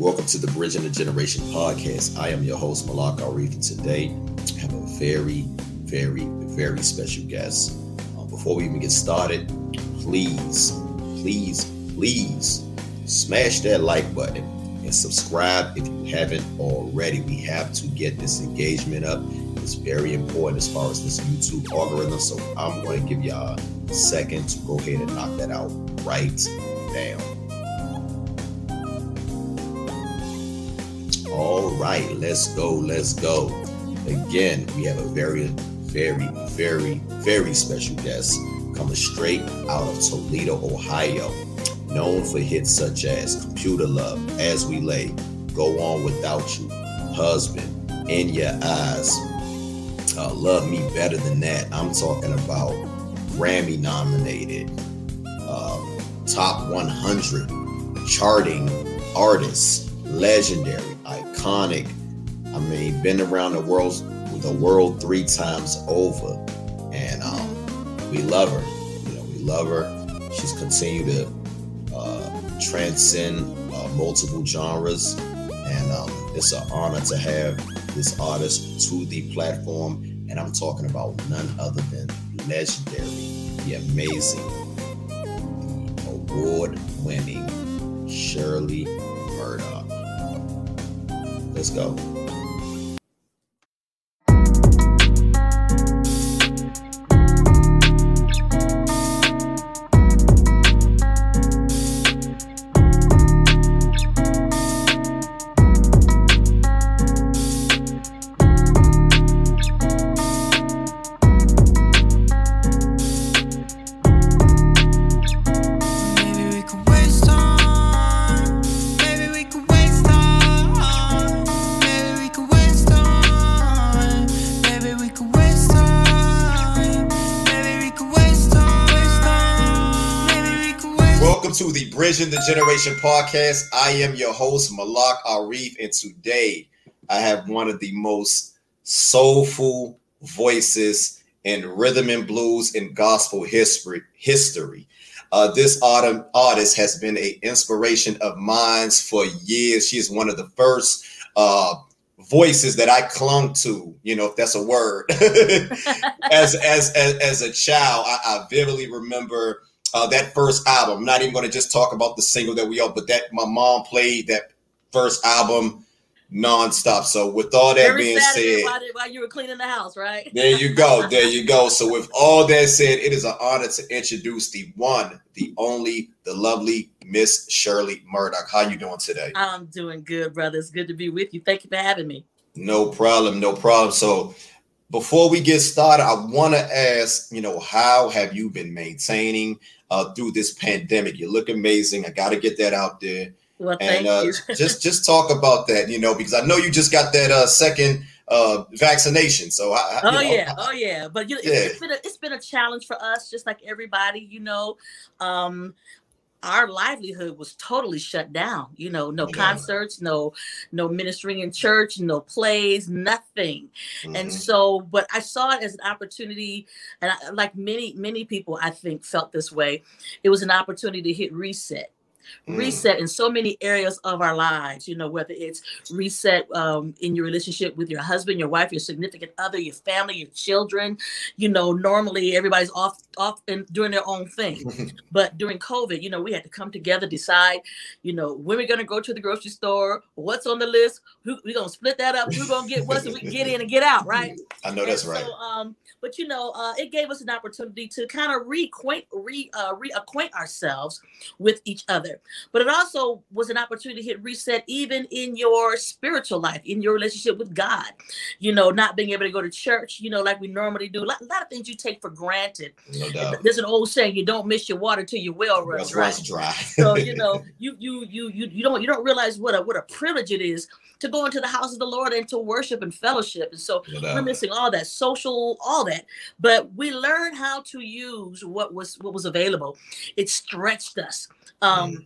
Welcome to the Bridging the Generation podcast. I am your host, Malak Arif, and today I have a very, very, very special guest. Uh, before we even get started, please, please, please smash that like button and subscribe if you haven't already. We have to get this engagement up. It's very important as far as this YouTube algorithm. So I'm going to give y'all a second to go ahead and knock that out right now. All right, let's go. Let's go. Again, we have a very, very, very, very special guest coming straight out of Toledo, Ohio known for hits such as Computer Love, As We Lay, Go On Without You, Husband, In Your Eyes, uh, Love Me Better Than That. I'm talking about Grammy nominated, uh, top 100 charting artists, legendary, iconic. I mean, been around the world, the world three times over, and um, we love her. You know, we love her. She's continued to transcend uh, multiple genres, and um, it's an honor to have this artist to the platform. And I'm talking about none other than legendary, the amazing, award-winning Shirley. Let's go. The Generation podcast. I am your host, Malak Arif, and today I have one of the most soulful voices in rhythm and blues and gospel history. History. Uh, this autumn artist has been an inspiration of mine for years. She is one of the first uh, voices that I clung to, you know, if that's a word. as, as, as as a child, I, I vividly remember uh, that first album. I'm not even going to just talk about the single that we all, but that my mom played that first album nonstop. So with all that Every being Saturday said, while, while, you were cleaning the house, right? There you go. There you go. So with all that said, it is an honor to introduce the one, the only, the lovely Miss Shirley Murdock. How you doing today? I'm doing good, brother. It's good to be with you. Thank you for having me. No problem. No problem. So before we get started, I want to ask, you know, how have you been maintaining uh, through this pandemic. You look amazing. I got to get that out there. Well, and uh, just just talk about that, you know, because I know you just got that uh, second uh, vaccination. So, I, oh know, yeah, oh yeah. But you know, yeah. It's, been a, it's been a challenge for us, just like everybody. You know, um, our livelihood was totally shut down you know no yeah. concerts no no ministering in church no plays nothing mm-hmm. and so but i saw it as an opportunity and I, like many many people i think felt this way it was an opportunity to hit reset mm. reset in so many areas of our lives you know whether it's reset um, in your relationship with your husband your wife your significant other your family your children. You know normally everybody's off off and doing their own thing. But during covid you know we had to come together decide you know when we're going to go to the grocery store what's on the list who, we're going to split that up who's going to get what so we get in and get out right? I know that's and right. um, but you know uh, it gave us an opportunity to kind of reacquaint re uh, reacquaint ourselves with each other but it also was an opportunity to hit reset even in your spiritual life, in your relationship with God. You know, not being able to go to church, you know, like we normally do. A lot, a lot of things you take for granted. No doubt. There's an old saying, you don't miss your water till your well runs dry. dry. so, you know, you you you you you don't you don't realize what a what a privilege it is to go into the house of the Lord and to worship and fellowship. And so no we're missing all that social, all that. But we learned how to use what was what was available. It stretched us. Um, mm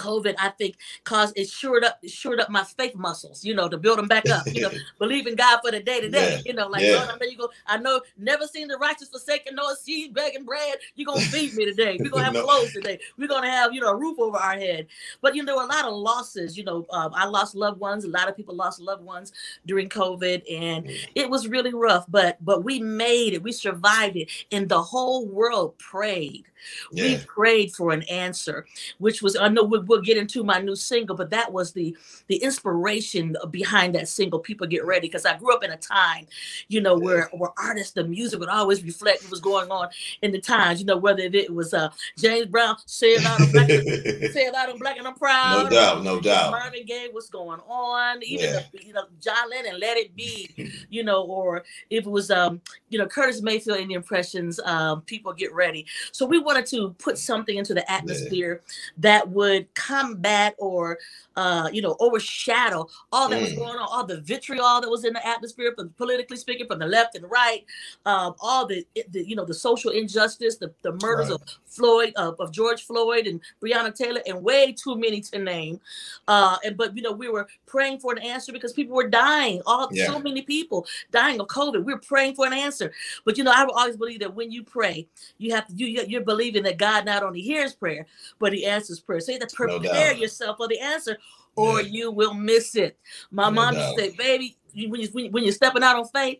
COVID, I think, caused it shored up, it shored up my faith muscles, you know, to build them back up, you know, believe in God for the day to day, you know, like, yeah. Lord, I know you go, I know, never seen the righteous forsaken, nor seed begging bread. You're going to feed me today. We're going to have no. clothes today. We're going to have, you know, a roof over our head. But, you know, there were a lot of losses, you know, um, I lost loved ones. A lot of people lost loved ones during COVID and mm. it was really rough, but, but we made it, we survived it and the whole world prayed yeah. We prayed for an answer, which was I know we'll, we'll, get into my new single, but that was the the inspiration behind that single. People get ready because I grew up in a time, you know, where where artists, the music would always reflect what was going on in the times. You know, whether it was uh James Brown, say it out, black, say it out, I'm black and I'm proud. No doubt, no doubt. Marvin Gaye, what's going on? Even yeah. the, you know John Lennon, Let It Be, you know, or if it was um you know Curtis Mayfield in the Impressions, um people get ready. So we wanted to put something into the atmosphere yeah. that would combat or uh, you know, overshadow all that mm. was going on, all the vitriol that was in the atmosphere, from politically speaking, from the left and right, um, all the, the, you know, the social injustice, the, the murders right. of Floyd, uh, of George Floyd and Breonna Taylor, and way too many to name. Uh, and but you know, we were praying for an answer because people were dying. All yeah. so many people dying of COVID. We we're praying for an answer. But you know, I always believe that when you pray, you have to you you're believing that God not only hears prayer, but He answers prayer. So you have to prepare no yourself for the answer or yeah. you will miss it. My no mom used to say, baby, when, you, when you're stepping out on faith,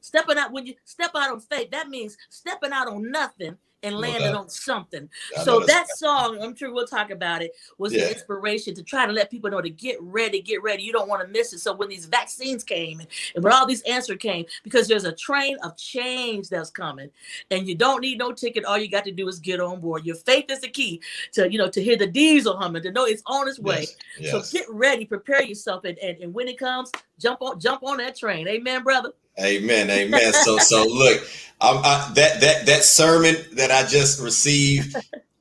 stepping out, when you step out on faith, that means stepping out on nothing and landed okay. on something. so that song, I'm sure we'll talk about it, was yeah. the inspiration to try to let people know to get ready, get ready. You don't want to miss it. So when these vaccines came and, and when all these answers came, because there's a train of change that's coming, and you don't need no ticket. All you got to do is get on board. Your faith is the key to you know to hear the diesel humming, to know it's on its way. Yes. Yes. So get ready, prepare yourself, and, and and when it comes, jump on jump on that train. Amen, brother. Amen. Amen. so so look, I, that that that sermon that I just received,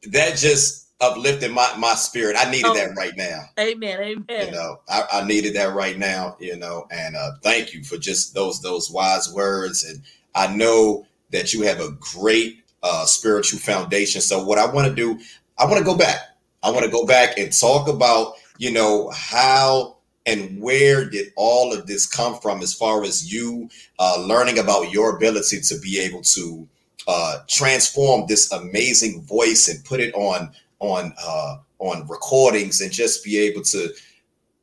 that just uplifted my my spirit. I needed oh, that right now. Amen. Amen. You know, I, I needed that right now. You know, and uh, thank you for just those those wise words. And I know that you have a great uh, spiritual foundation. So what I want to do, I want to go back. I want to go back and talk about you know how and where did all of this come from as far as you uh, learning about your ability to be able to uh, transform this amazing voice and put it on on uh, on recordings and just be able to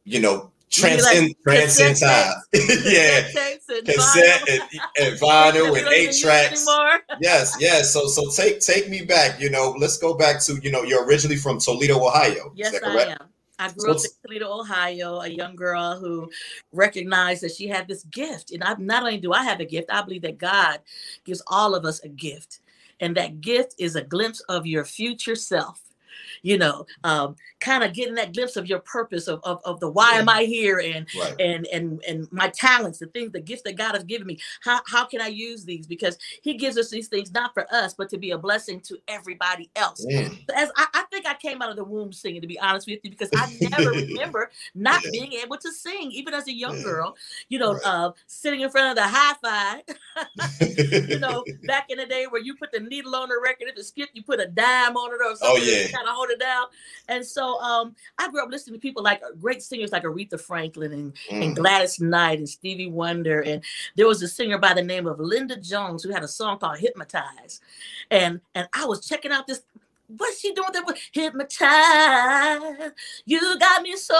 you know transcend like transcend time. Yeah. Cassette and, and vinyl and eight tracks. yes yes. So so take take me back you know let's go back to you know you're originally from toledo ohio. Yes i am I grew up in Toledo, Ohio, a young girl who recognized that she had this gift. And I, not only do I have a gift, I believe that God gives all of us a gift. And that gift is a glimpse of your future self you know, um, kind of getting that glimpse of your purpose of, of, of the why yeah. am I here and right. and and and my talents, the things, the gifts that God has given me. How how can I use these? Because He gives us these things not for us, but to be a blessing to everybody else. Mm. As I, I, think I came out of the womb singing, to be honest with you, because I never remember not yeah. being able to sing, even as a young yeah. girl. You know, right. uh, sitting in front of the hi-fi. you know, back in the day where you put the needle on the record, if it skipped, you put a dime on it or oh, something. Oh yeah, kind of hold it down. And so um, I grew up listening to people like uh, great singers like Aretha Franklin and, mm. and Gladys Knight and Stevie Wonder. And there was a singer by the name of Linda Jones who had a song called Hypnotize. And and I was checking out this what's she doing there? Hypnotize. You got me so.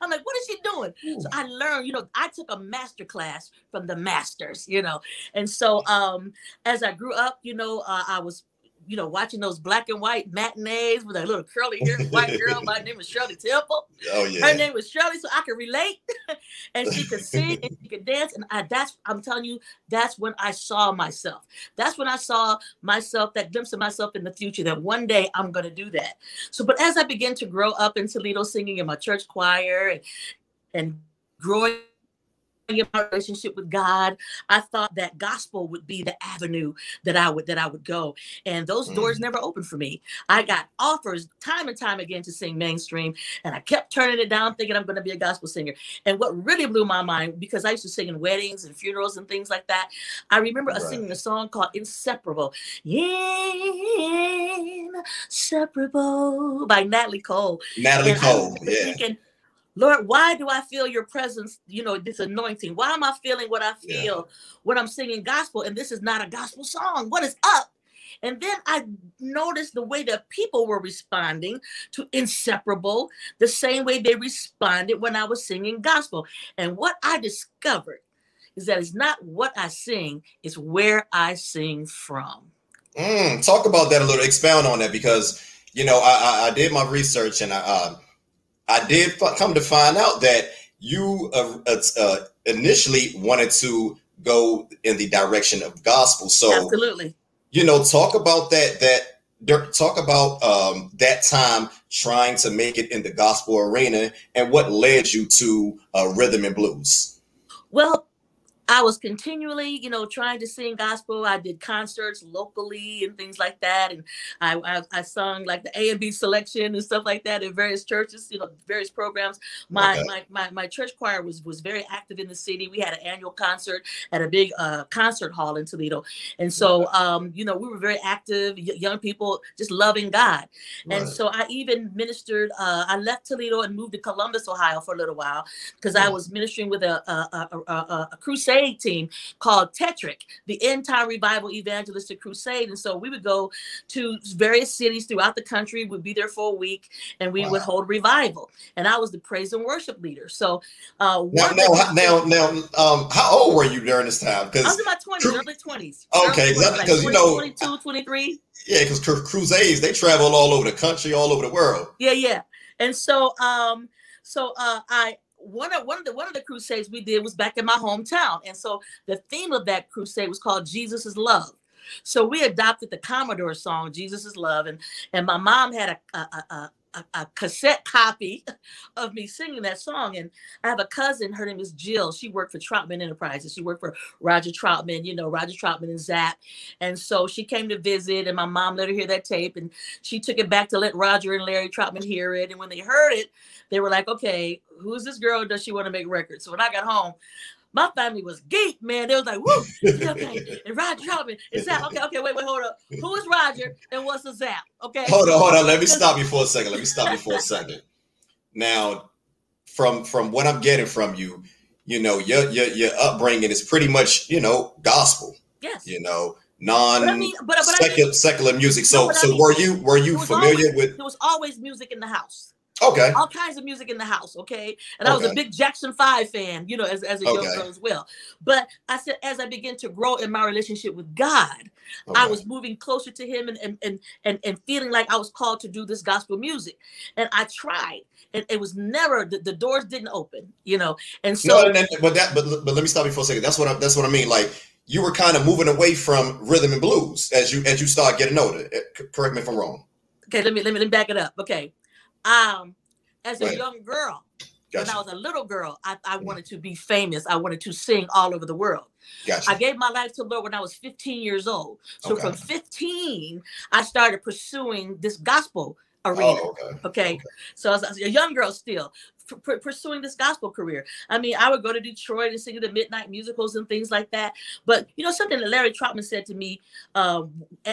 I'm like, what is she doing? Ooh. So I learned, you know, I took a master class from the masters, you know. And so um as I grew up, you know, uh, I was you know, watching those black and white matinees with a little curly hair white girl. My name was Shirley Temple. Oh yeah. Her name was Shirley, so I could relate. and she could sing and she could dance. And I that's I'm telling you, that's when I saw myself. That's when I saw myself, that glimpse of myself in the future, that one day I'm gonna do that. So, but as I began to grow up in Toledo singing in my church choir and and growing in my relationship with God, I thought that gospel would be the avenue that I would that I would go. And those mm. doors never opened for me. I got offers time and time again to sing mainstream, and I kept turning it down, thinking I'm going to be a gospel singer. And what really blew my mind, because I used to sing in weddings and funerals and things like that, I remember right. singing a song called "Inseparable." Inseparable by Natalie Cole. Natalie and Cole, yeah. Thinking, Lord, why do I feel your presence? You know, this anointing. Why am I feeling what I feel yeah. when I'm singing gospel? And this is not a gospel song. What is up? And then I noticed the way that people were responding to Inseparable, the same way they responded when I was singing gospel. And what I discovered is that it's not what I sing, it's where I sing from. Mm, talk about that a little, expound on that because, you know, I, I, I did my research and I, uh, I did come to find out that you uh, uh, initially wanted to go in the direction of gospel. So absolutely, you know, talk about that. That talk about um, that time trying to make it in the gospel arena and what led you to uh, rhythm and blues. Well, I was continually, you know, trying to sing gospel. I did concerts locally and things like that, and I, I, I sung like the A and B selection and stuff like that in various churches, you know, various programs. My okay. my, my my church choir was was very active in the city. We had an annual concert at a big uh, concert hall in Toledo, and so um, you know we were very active, young people just loving God, right. and so I even ministered. Uh, I left Toledo and moved to Columbus, Ohio, for a little while because I was ministering with a a, a, a, a crusade crusade team called Tetric, the End Time Revival Evangelistic Crusade. And so we would go to various cities throughout the country, would be there for a week, and we wow. would hold revival. And I was the praise and worship leader. So uh, now, now, now, now, um, how old were you during this time? Because I was in my 20s, early 20s. Okay, because like you know, 22, 23. Yeah, because crusades they travel all over the country, all over the world. Yeah, yeah. And so, um, so uh, I one of one of the one of the crusades we did was back in my hometown, and so the theme of that crusade was called Jesus is Love. So we adopted the Commodore song "Jesus is Love," and and my mom had a, a, a, a, cassette copy of me singing that song. And I have a cousin, her name is Jill. She worked for Troutman Enterprises. She worked for Roger Troutman, you know, Roger Troutman and Zapp. And so she came to visit, and my mom let her hear that tape. And she took it back to let Roger and Larry Troutman hear it. And when they heard it, they were like, okay, who's this girl? Does she want to make records? So when I got home, my family was geek, man. They was like, woo, okay. And Roger Troutman is Zapp. Okay, okay, wait, wait, hold up. Who is Roger and what's a Zapp? Okay. Hold on, hold on. Let me stop you for a second. Let me stop you for a second. Now, from from what I'm getting from you, you know, your your your upbringing is pretty much, you know, gospel. Yes. You know, non I mean, but, but secular, I mean, secular music. So no, so I mean, were you were you familiar always, with there was always music in the house. Okay. All kinds of music in the house. Okay. And okay. I was a big Jackson 5 fan, you know, as, as a okay. young girl as well. But I said, as I began to grow in my relationship with God, okay. I was moving closer to Him and, and, and, and, and feeling like I was called to do this gospel music. And I tried. And it was never the, the doors didn't open, you know. And so, no, but that, but, but let me stop you for a second. That's what I, that's what I mean. Like you were kind of moving away from rhythm and blues as you as you start getting older. Eh, correct me if I'm wrong. Okay, let me let me let me back it up. Okay, um, as a right. young girl, gotcha. when I was a little girl, I, I mm. wanted to be famous. I wanted to sing all over the world. Gotcha. I gave my life to the Lord when I was 15 years old. So okay. from 15, I started pursuing this gospel arena. Oh, okay. okay. okay. So I was a young girl still pursuing this gospel career. I mean, I would go to Detroit and sing at the midnight musicals and things like that. But you know, something that Larry Troutman said to me uh,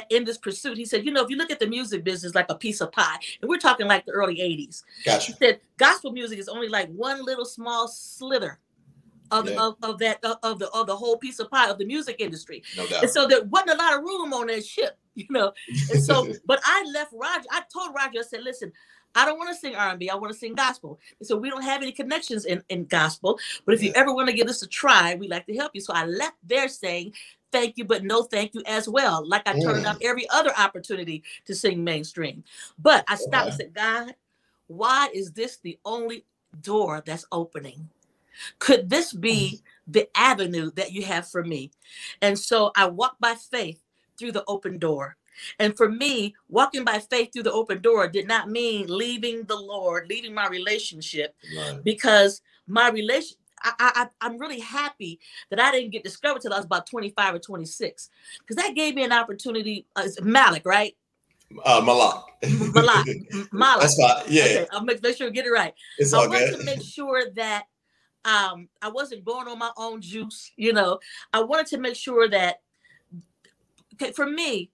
in this pursuit, he said, you know, if you look at the music business like a piece of pie, and we're talking like the early '80s, gotcha. he said gospel music is only like one little small slither of, yeah. of, of that of the of the whole piece of pie of the music industry. No doubt. And so there wasn't a lot of room on that ship, you know. And so, but I left Roger. I told Roger, I said, listen, I don't want to sing R&B. I want to sing gospel. And so we don't have any connections in, in gospel. But if you ever want to give us a try, we'd like to help you. So I left there saying, thank you, but no thank you as well. Like I turned down every other opportunity to sing mainstream. But I stopped and said, God, why is this the only door that's opening? Could this be mm. the avenue that you have for me? And so I walked by faith through the open door. And for me, walking by faith through the open door did not mean leaving the Lord, leaving my relationship, right. because my relation, I, I am really happy that I didn't get discovered till I was about 25 or 26, because that gave me an opportunity. Uh, Malik, right? Uh, Malak. Malak. Malak. That's fine. Yeah. Okay, I'll make, make sure get it right. It's all I wanted to make sure that um I wasn't going on my own juice. You know, I wanted to make sure that okay, for me,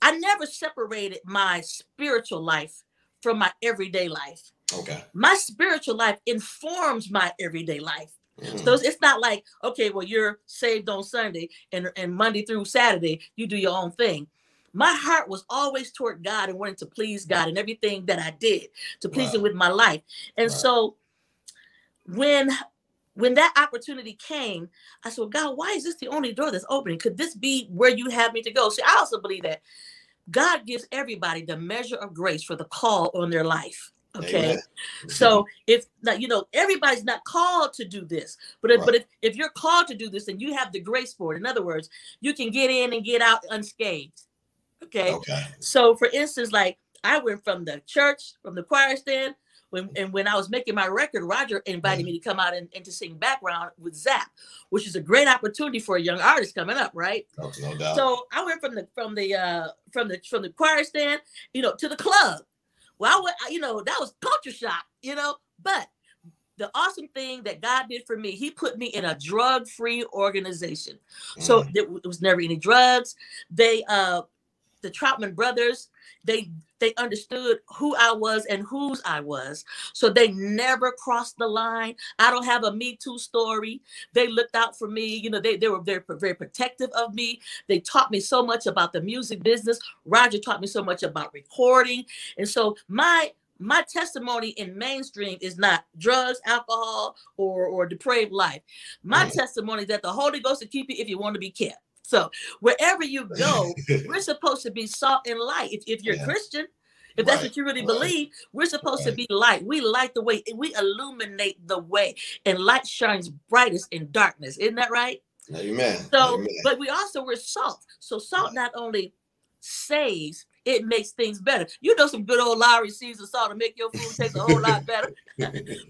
I never separated my spiritual life from my everyday life. Okay. My spiritual life informs my everyday life. Mm. So it's not like, okay, well, you're saved on Sunday and, and Monday through Saturday, you do your own thing. My heart was always toward God and wanting to please God and everything that I did to please Him with my life. And so when when that opportunity came, I said, well, God, why is this the only door that's opening? Could this be where you have me to go? See, I also believe that God gives everybody the measure of grace for the call on their life. Okay. Amen. So if not, you know everybody's not called to do this, but if, right. but if, if you're called to do this and you have the grace for it, in other words, you can get in and get out unscathed. Okay. Okay. So for instance, like I went from the church, from the choir stand, when and when I was making my record, Roger invited me to come out and, and to sing background with Zapp, which is a great opportunity for a young artist coming up, right? Oh, no doubt. So I went from the from the uh from the from the choir stand, you know, to the club. Well, I went, you know, that was culture shock, you know, but the awesome thing that God did for me, He put me in a drug-free organization. Mm. So there was never any drugs. They uh the Troutman brothers, they they understood who I was and whose I was. So they never crossed the line. I don't have a Me Too story. They looked out for me. You know, they, they were very, very protective of me. They taught me so much about the music business. Roger taught me so much about recording. And so my my testimony in mainstream is not drugs, alcohol, or or depraved life. My mm. testimony is that the Holy Ghost will keep you if you want to be kept. So wherever you go, we're supposed to be salt and light. If, if you're yeah. Christian, if that's right. what you really right. believe, we're supposed right. to be light. We light the way, we illuminate the way, and light shines brightest in darkness. Isn't that right? Amen. So, Amen. but we also we're salt. So salt not only saves, it makes things better. You know, some good old Lawry Caesar salt to make your food taste a whole lot better,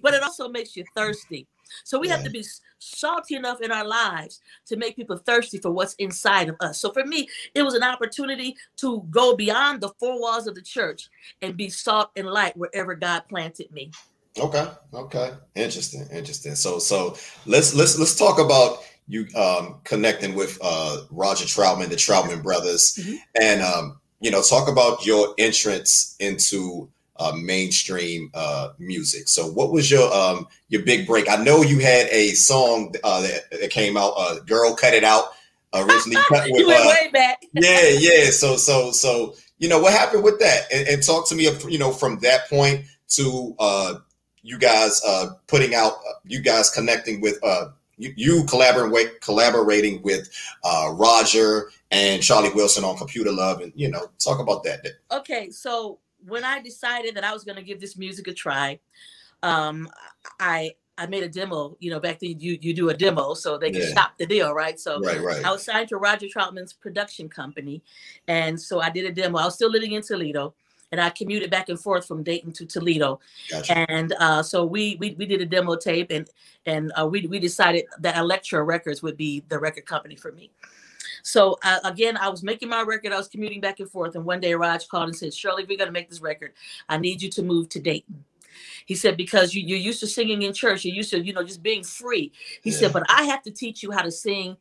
but it also makes you thirsty. So we yeah. have to be salty enough in our lives to make people thirsty for what's inside of us. So for me, it was an opportunity to go beyond the four walls of the church and be salt and light wherever God planted me. Okay. Okay. Interesting. Interesting. So so let's let's let's talk about you um connecting with uh Roger Troutman, the Troutman brothers, mm-hmm. and um, you know, talk about your entrance into uh, mainstream uh, music. So, what was your um, your big break? I know you had a song uh, that, that came out, uh, "Girl Cut It Out," originally cut with. Uh, way back. yeah, yeah. So, so, so, you know, what happened with that? And, and talk to me, you know, from that point to uh, you guys uh, putting out, uh, you guys connecting with. Uh, you, you collaborating collaborating with uh, Roger and Charlie Wilson on Computer Love, and you know, talk about that. Okay, so when I decided that I was going to give this music a try, um, I I made a demo. You know, back then you you do a demo so they can yeah. stop the deal, right? So right, right. I was signed to Roger Troutman's production company, and so I did a demo. I was still living in Toledo, and I commuted back and forth from Dayton to Toledo. Gotcha. And uh, so we, we we did a demo tape, and and uh, we we decided that Elektra Records would be the record company for me. So uh, again, I was making my record. I was commuting back and forth, and one day Raj called and said, "Shirley, we're going to make this record. I need you to move to Dayton." He said, "Because you, you're used to singing in church. You're used to, you know, just being free." He yeah. said, "But I have to teach you how to sing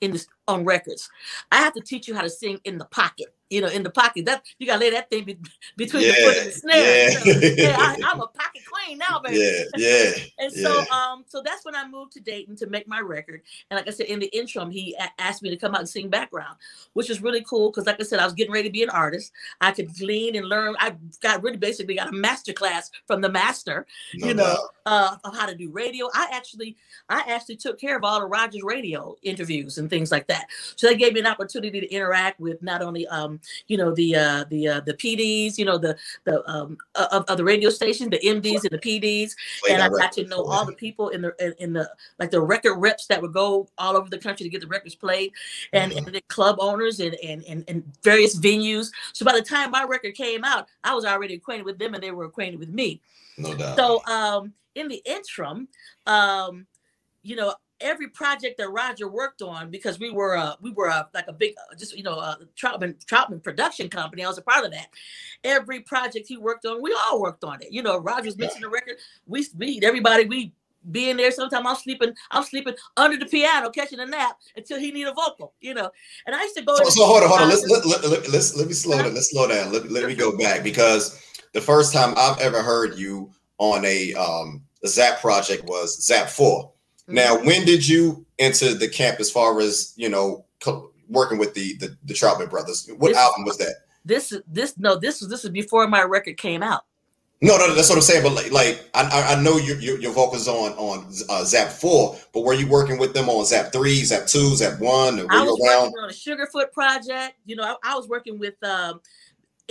in this on records. I have to teach you how to sing in the pocket." You know, in the pocket. That you gotta lay that thing be, between yeah, the foot and the snare. Yeah, you know? yeah I, am a pocket queen now, baby. Yeah, yeah. and so, um, so that's when I moved to Dayton to make my record. And like I said, in the interim, he a- asked me to come out and sing background, which was really cool because, like I said, I was getting ready to be an artist. I could glean and learn. I got really basically got a master class from the master, no you know, uh, of how to do radio. I actually, I actually took care of all the Rogers radio interviews and things like that. So that gave me an opportunity to interact with not only um, you know the uh, the uh, the PDs, you know the the um, of, of the radio station, the MDs and the PDs, and I got to know all the people in the in, in, the like the record reps that would go all over the country to get the records played, and, mm-hmm. and the club owners and, and and and various venues. So by the time my record came out, I was already acquainted with them, and they were acquainted with me. No doubt. So um, in the interim, um, you know, every project that Roger worked on, because we were uh, we were uh, like a big, uh, just you know, a Troutman Troutman production company. I was a part of that. Every project he worked on, we all worked on it. You know, Roger's mixing the record. We meet everybody. We being there. Sometimes I'm sleeping, I'm sleeping under the piano, catching a nap until he need a vocal, you know. And I used to go. So, so hold on, hold on. Let's let, let, let, let's let me slow down. Let's slow down. Let, let me go back because the first time I've ever heard you on a um a Zapp project was Zapp 4 mm-hmm. Now, when did you enter the camp as far as you know co- working with the the, the Troutman brothers? What this, album was that? This this no this was this was before my record came out. No, no, that's what I'm saying. But like, like I, I know your, your, your vocals on on uh, Zapp Four, but were you working with them on Zapp Three, Zapp Two, Zapp One? I was working on a Sugarfoot project. You know, I, I was working with um,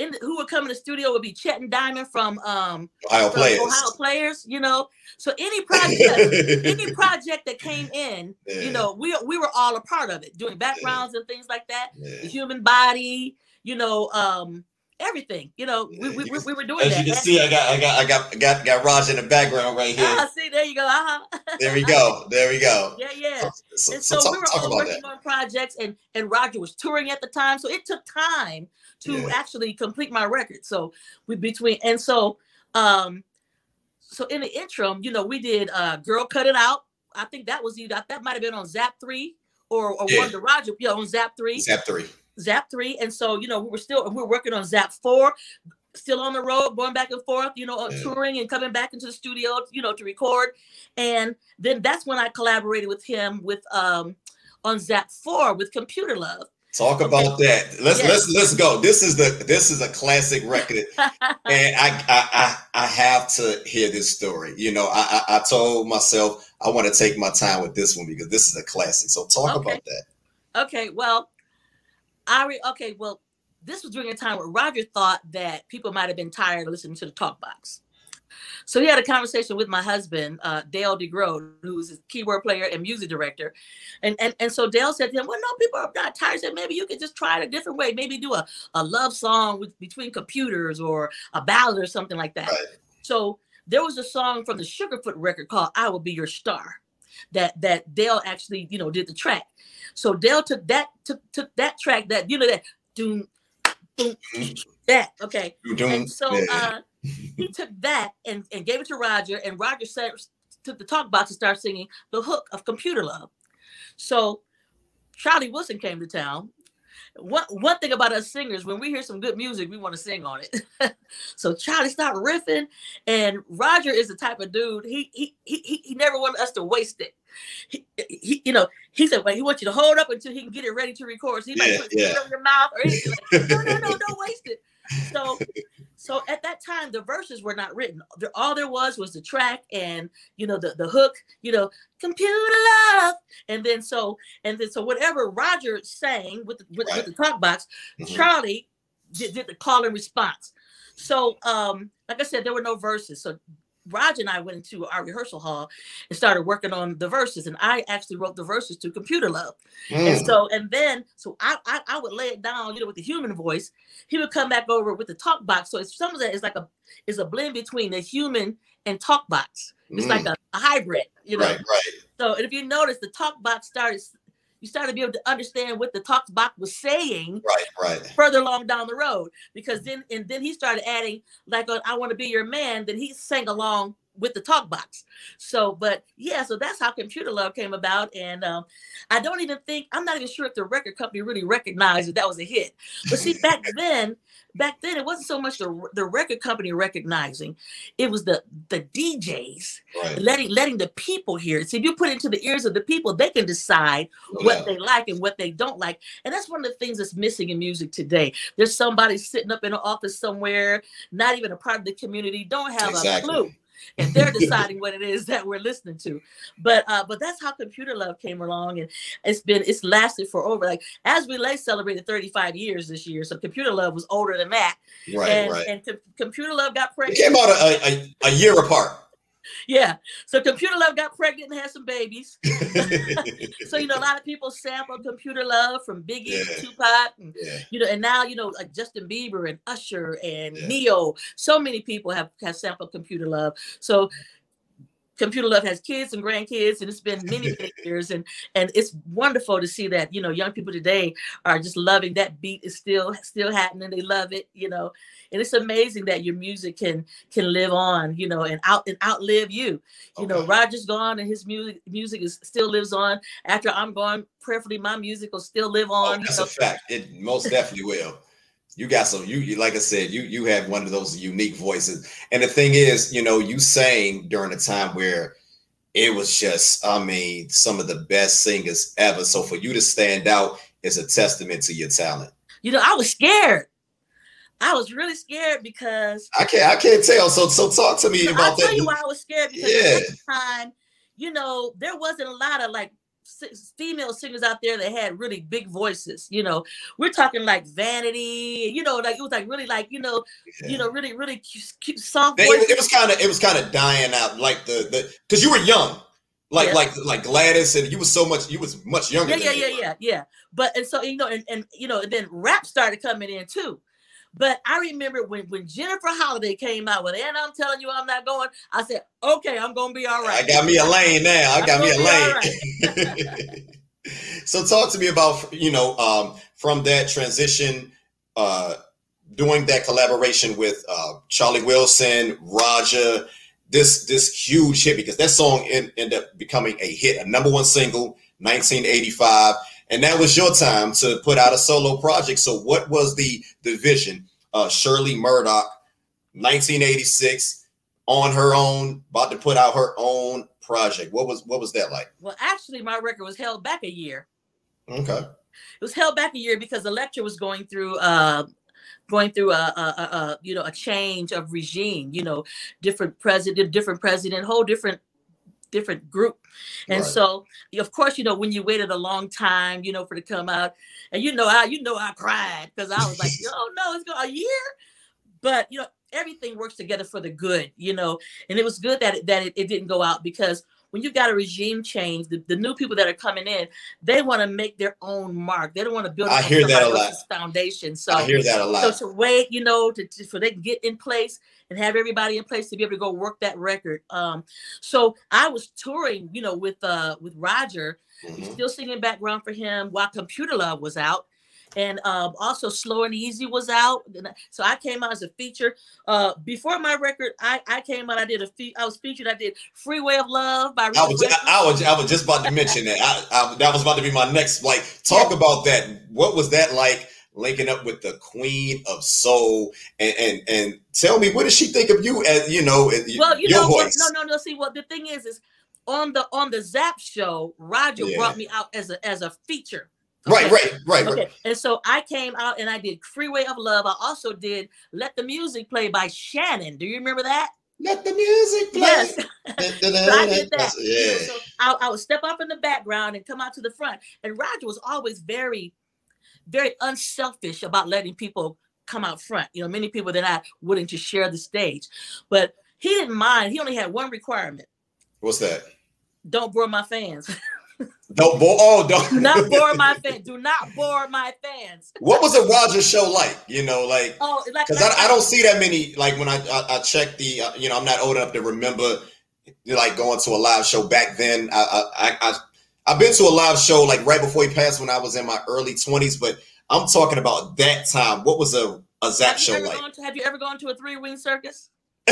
in the, who would come in the studio would be Chet and Diamond from um Ohio from Players. Ohio Players. You know, so any project, any project that came in, yeah. you know, we we were all a part of it, doing backgrounds yeah. and things like that. Yeah. The human body, you know, um everything. You know, we, we, we, were doing As that. you can see, I got I got I got got got Raj in the background right here. Ah, see, there you go. Uh-huh. there we go. There we go. Yeah, yeah. So, and so, so talk, we were all working that. on projects, and and Roger was touring at the time, so it took time to yeah. actually complete my record. So we between and so um so in the interim, you know, we did uh Girl Cut It Out. I think that was either that might have been on Zapp 3 or, or yeah. Wonder Roger, yeah, on Zapp 3. Zapp 3. Zapp 3. And so, you know, we were still we're working on Zapp 4, still on the road, going back and forth, you know, uh, yeah. touring and coming back into the studio, you know, to record. And then that's when I collaborated with him with um on Zapp 4 with Computer Love. Talk about that. Let's yes. let's let's go. This is the this is a classic record, and I, I I I have to hear this story. You know, I I, I told myself I want to take my time with this one because this is a classic. So talk okay. about that. Okay, well, I re- okay, well, this was during a time where Roger thought that people might have been tired of listening to the talk box. So he had a conversation with my husband, uh, Dale DeGroat, who's a keyboard player and music director. And, and, and so Dale said to him, well, no, people are not tired. Said, maybe you could just try it a different way. Maybe do a, a love song with, between computers or a ballad or something like that. Right. So there was a song from the Sugarfoot record called I Will Be Your Star that that Dale actually, you know, did the track. So Dale took that took took that track that you know that doom, doom that okay. And so uh he took that and, and gave it to Roger, and Roger said took the talk box and started singing the hook of Computer Love. So Charlie Wilson came to town. One one thing about us singers, when we hear some good music, we want to sing on it. so Charlie started riffing, and Roger is the type of dude he he he, he never wanted us to waste it. He, he, you know, he said, "Well, he wants you to hold up until he can get it ready to record." So he might put yeah. it in your mouth or anything. Like, no, no, no, don't waste it. So so at that time, the verses were not written. All there was was the track and you know the the hook. You know, computer love, and then so and then so whatever Roger sang with the, with, right. with the talk box, mm-hmm. Charlie did, did the call and response. So um, like I said, there were no verses. So Roger and I went into our rehearsal hall and started working on the verses, and I actually wrote the verses to Computer Love. Mm. And so, and then, so I, I, I would lay it down, you know, with the human voice. He would come back over with the talk box. So it's some of that is like a is a blend between the human and talk box. It's mm. like a, a, hybrid, you know. Right, right. So, and if you notice, the talk box started you started to be able to understand what the talk box was saying right right. further along down the road. Because then and then he started adding like uh, i want to be your man then he sang along with the talk box. So but yeah so that's how computer love came about. And um, i don't even think i'm not even sure if the record company really recognized that that was a hit. But see back then back then it wasn't so much the, the record company recognizing it was the the djs right. letting letting the people hear it. So if you put it into the ears of the people they can decide yeah. what they like and what they don't like. And that's one of the things that's missing in music today. There's somebody sitting up in an office somewhere not even a part of the community don't have exactly. a clue and they're deciding what it is that we're listening to. But uh, but that's how Computer Love came along, and it's been it's lasted for over like as we lay celebrated 35 years this year. So Computer Love was older than that, right? And, right. and Computer Love got pregnant. It came out a, a, a year apart yeah. So Computer Love got pregnant and had some babies. so you know, a lot of people sample Computer Love from Biggie, yeah. Tupac, and yeah. you know, and now you know, like Justin Bieber and Usher and yeah. Ne-Yo. So many people have have sampled Computer Love. So Computer Love has kids and grandkids, and it's been many, many years, and and it's wonderful to see that you know young people today are just loving that beat is still still happening. They love it, you know, and it's amazing that your music can can live on, you know, and out and outlive you. You okay. know, Roger's gone, and his music music is still lives on. After I'm gone, prayerfully, my music will still live on. Oh, that's you know? a fact. It most definitely will you got some you, you like i said you you have one of those unique voices. And the thing is you know you sang during a time where it was just i mean some of the best singers ever. So for you to stand out is a testament to your talent. You know i was scared. I was really scared because i can't i can't tell. So so talk to me about that. I'll that. tell you why i was scared because yeah. at the time you know there wasn't a lot of like female singers out there that had really big voices. You know, we're talking like Vanity. You know, like it was like really like you know, yeah. you know, really really cute, cute soft. It, it was kind of it was kind of dying out, like the the because you were young. Like yeah. like like Gladys, and you was so much. You was much younger. Yeah, yeah, yeah, yeah, yeah. But and so you know, and, and you know, and then rap started coming in too. But I remember when when Jennifer Holliday came out with, and I'm telling you, I'm not going. I said, okay, I'm gonna be all right. I got me a lane now. I got me a lane. Right. so talk to me about you know um, from that transition, uh, doing that collaboration with uh, Charlie Wilson, Roger. This this huge hit because that song ended up becoming a hit, a number one single, 1985 and that was your time to put out a solo project. So, what was the the vision? Uh, Shirley Murdock, 1986, on her own, about to put out her own project. What was what was that like? Well, actually, my record was held back a year. Okay. It was held back a year because Elektra was going through uh, going through a, a, a, you know a change of regime you know different president different president whole different different group. And right. so, of course, you know, when you waited a long time, you know, for it to come out, and you know, I, you know, I cried because I was like, oh no, it's going a year. But you know, everything works together for the good, you know, and it was good that it, that it, it didn't go out because when you got a regime change, the, the new people that are coming in, they want to make their own mark. They don't want to build. I hear that a lot. Foundation. So I hear that a lot. So to wait, you know, to, to for they can get in place and have everybody in place to be able to go work that record. Um, so I was touring, you know, with uh with Roger, mm-hmm. still singing background for him while Computer Love was out and um, also Slow and Easy was out. So I came out as a feature. Uh, before my record, I, I came out. I did a fe- I was featured. I did Freeway of Love by. I was, I, I, was I was just about to mention that. I, I, that was about to be my next. Like talk yeah. about that. What was that like? Linking up with the queen of soul and and and tell me what does she think of you as you know well you know voice. no no no see what the thing is is on the on the Zapp show roger yeah. brought me out as a as a feature Okay. Right, right, right. Okay. And so I came out and I did Freeway of Love. I also did Let the Music Play by Shannon. Do you remember that? Let the music play. Yes. so I did that. Yeah. So I, I would step up in the background and come out to the front. And Roger was always very, very unselfish about letting people come out front. You know, many people they're not willing to share the stage. But he didn't mind. He only had one requirement. What's that? Don't bore my fans. Don't bore. Oh, don't. Do not bore my fans. Do not bore my fans. what was a Roger show like? You know, like oh, like because I, I, don't see that many. Like when I I, I check the, uh, you know, I'm not old enough to remember like going to a live show back then. I I I I've been to a live show like right before he passed when I was in my early 20s, but I'm talking about that time. What was a a Zapp show like? To, have you ever gone to a three wing circus?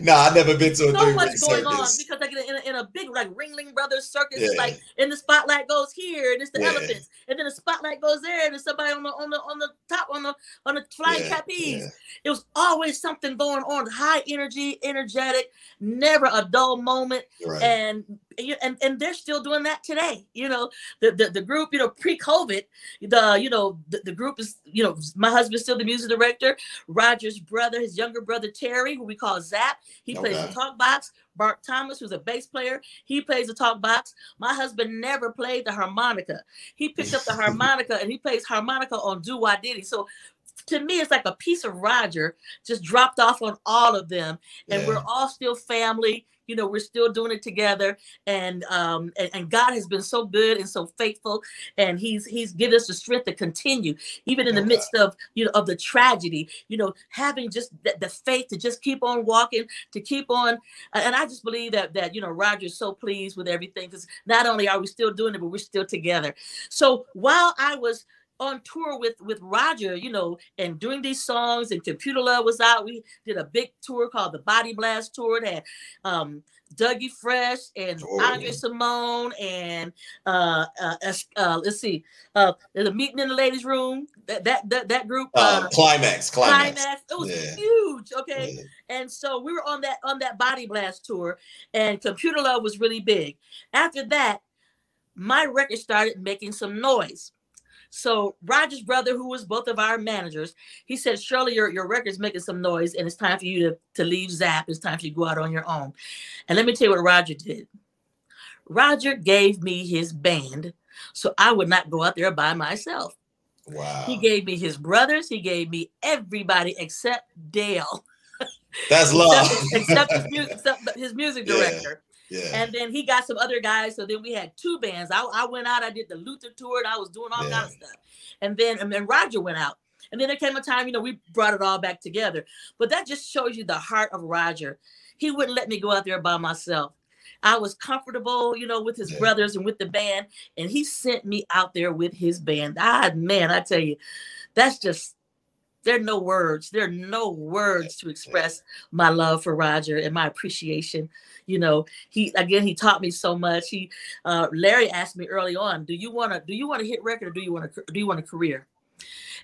nah, I've never been to a so much going circus. on because like in a, in a big like Ringling Brothers circus, yeah. like in the spotlight goes here and it's the yeah. elephants, and then the spotlight goes there and there's somebody on the on the on the top on the on the flying yeah. trapeze. It was always something going on, high energy, energetic, never a dull moment, right. and and and they're still doing that today. You know, the the, the group, you know, pre-COVID, the you know the, the group is you know my husband's still the music director. Roger's brother, his younger brother Terry, who we call Zapp, he okay. plays the talk box. Bart Thomas, who's a bass player, he plays the talk box. My husband never played the harmonica. He picked up the harmonica and he plays harmonica on Doo Wa Ditty. So to me, it's like a piece of Roger just dropped off on all of them, and yeah. we're all still family you know we're still doing it together. And um and, and, god has been so good and so faithful. And he's he's given us the strength to continue even in the midst of you know of the tragedy. You know having just the, the faith to just keep on walking to keep on. And i just believe that that you know roger's so pleased with everything because not only are we still doing it but we're still together. So while i was on tour with with Roger, you know, and doing these songs and Computer Love was out. We did a big tour called the Body Blast Tour that um Dougie Fresh and oh, Andre Cymone and uh, uh, uh, let's see, uh, there's a meeting in the ladies' room. That that that, that group, uh, uh Klymaxx, Klymaxx, Klymaxx. It was yeah. huge. Okay, yeah. and so we were on that on that Body Blast tour, and Computer Love was really big. After that, my record started making some noise. So Roger's brother, who was both of our managers, he said, Shirley, your, your record's making some noise and it's time for you to, to leave Zapp. It's time for you to go out on your own. And let me tell you what Roger did. Roger gave me his band so I would not go out there by myself. Wow. He gave me his brothers. He gave me everybody except Dale. That's love. except, except, his, music, except his music director. Yeah. And then he got some other guys. So then we had two bands. I, I went out, I did the Luther tour, and I was doing all yeah. of stuff. And then and then Roger went out. And then there came a time, you know, we brought it all back together. But that just shows you the heart of Roger. He wouldn't let me go out there by myself. I was comfortable, you know, with his yeah. brothers and with the band, and he sent me out there with his band. Ah, man, I tell you, that's just there are no words. There are no words to express my love for Roger and my appreciation. You know, he again he taught me so much. He uh, Larry asked me early on, "Do you want to do you want to hit record or do you want to do you want a career?"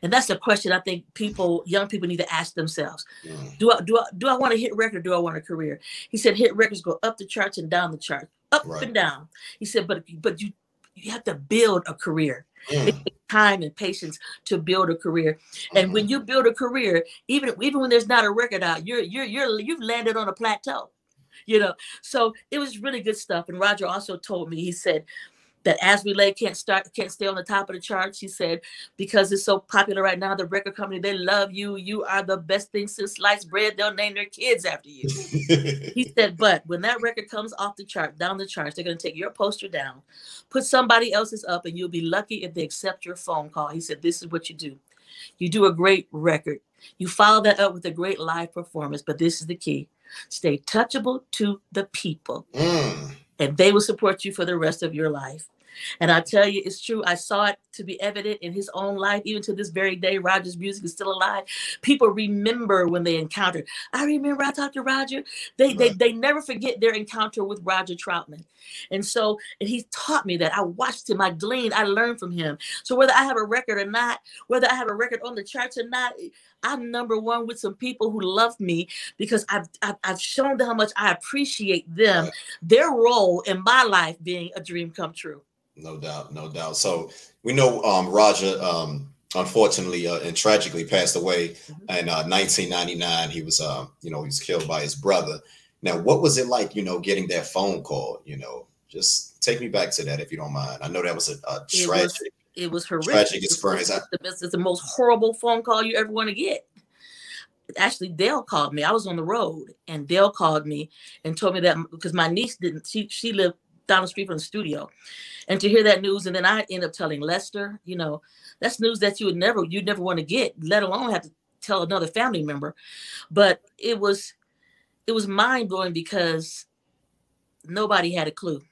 And that's a question I think people, young people, need to ask themselves: mm. Do I do I do I want to hit record? Or do I want a career? He said, "Hit records go up the charts and down the charts, up right. and down." He said, "But but you you have to build a career. Mm. It time and patience to build a career. And mm-hmm. when you build a career, even even when there's not a record out, you're you're you're you've landed on a plateau. You know, so it was really good stuff. And Roger also told me, he said, that As We Lay can't start can't stay on the top of the charts. She said because it's so popular right now, the record company they love you. You are the best thing since sliced bread. They'll name their kids after you. he said, but when that record comes off the chart, down the charts, they're gonna take your poster down, put somebody else's up, and you'll be lucky if they accept your phone call. He said, this is what you do. You do a great record. You follow that up with a great live performance, but this is the key: stay touchable to the people. Mm and they will support you for the rest of your life. And I tell you, it's true. I saw it to be evident in his own life. Even to this very day, Roger's music is still alive. People remember when they encountered. I remember I talked to Roger. They right. they they never forget their encounter with Roger Troutman. And so, and he taught me that. I watched him, I gleaned, I learned from him. So whether I have a record or not, whether I have a record on the charts or not, I'm number one with some people who love me because I've I've, I've shown them how much I appreciate them, right. their role in my life being a dream come true. No doubt, no doubt. So we know um, Roger, um, unfortunately uh, and tragically passed away mm-hmm. in uh, 1999. He was, uh, you know, he was killed by his brother. Now, what was it like, you know, getting that phone call? You know, just take me back to that if you don't mind. I know that was a, a it tragic, was, it was horrific. Tragic experience. It's the, it's the most horrible phone call you ever want to get. Actually, Dale called me. I was on the road, and Dale called me and told me that because my niece didn't. She she lived down the street from the studio, and to hear that news, and then I end up telling Lester, you know, that's news that you would never, you'd never want to get, let alone have to tell another family member. But it was, it was mind blowing because nobody had a clue.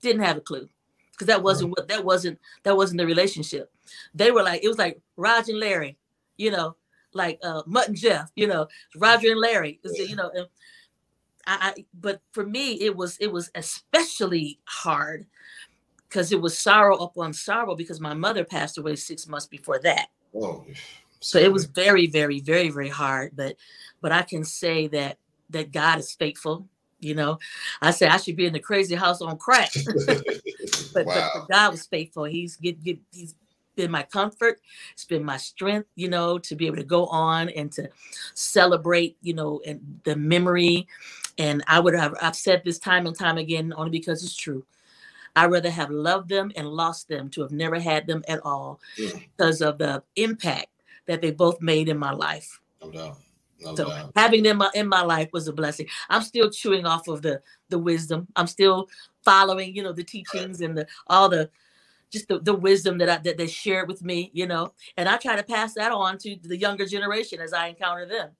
Didn't have a clue because that wasn't what that wasn't that wasn't the relationship. They were like it was like Roger and Larry, you know, like uh, Mutt and Jeff, you know, Roger and Larry, you know, and I, but for me, it was it was especially hard because it was sorrow upon sorrow because my mother passed away six months before that. Oh, so it was very, very, very, very hard. But but I can say that that God is faithful. You know, I say I should be in the crazy house on crack, but, wow. but, but, God was faithful. He's get, get, he's been my comfort. It's been my strength, you know, to be able to go on and to celebrate, you know, and the memory and I would have, I've said this time and time again, only because it's true. I'd rather have loved them and lost them to have never had them at all yeah. because of the impact that they both made in my life. No doubt. No so doubt. having them uh, in my life was a blessing. I'm still chewing off of the the wisdom. I'm still following, you know, the teachings and the all the just the, the wisdom that I that they shared with me, you know, and I try to pass that on to the younger generation as I encounter them.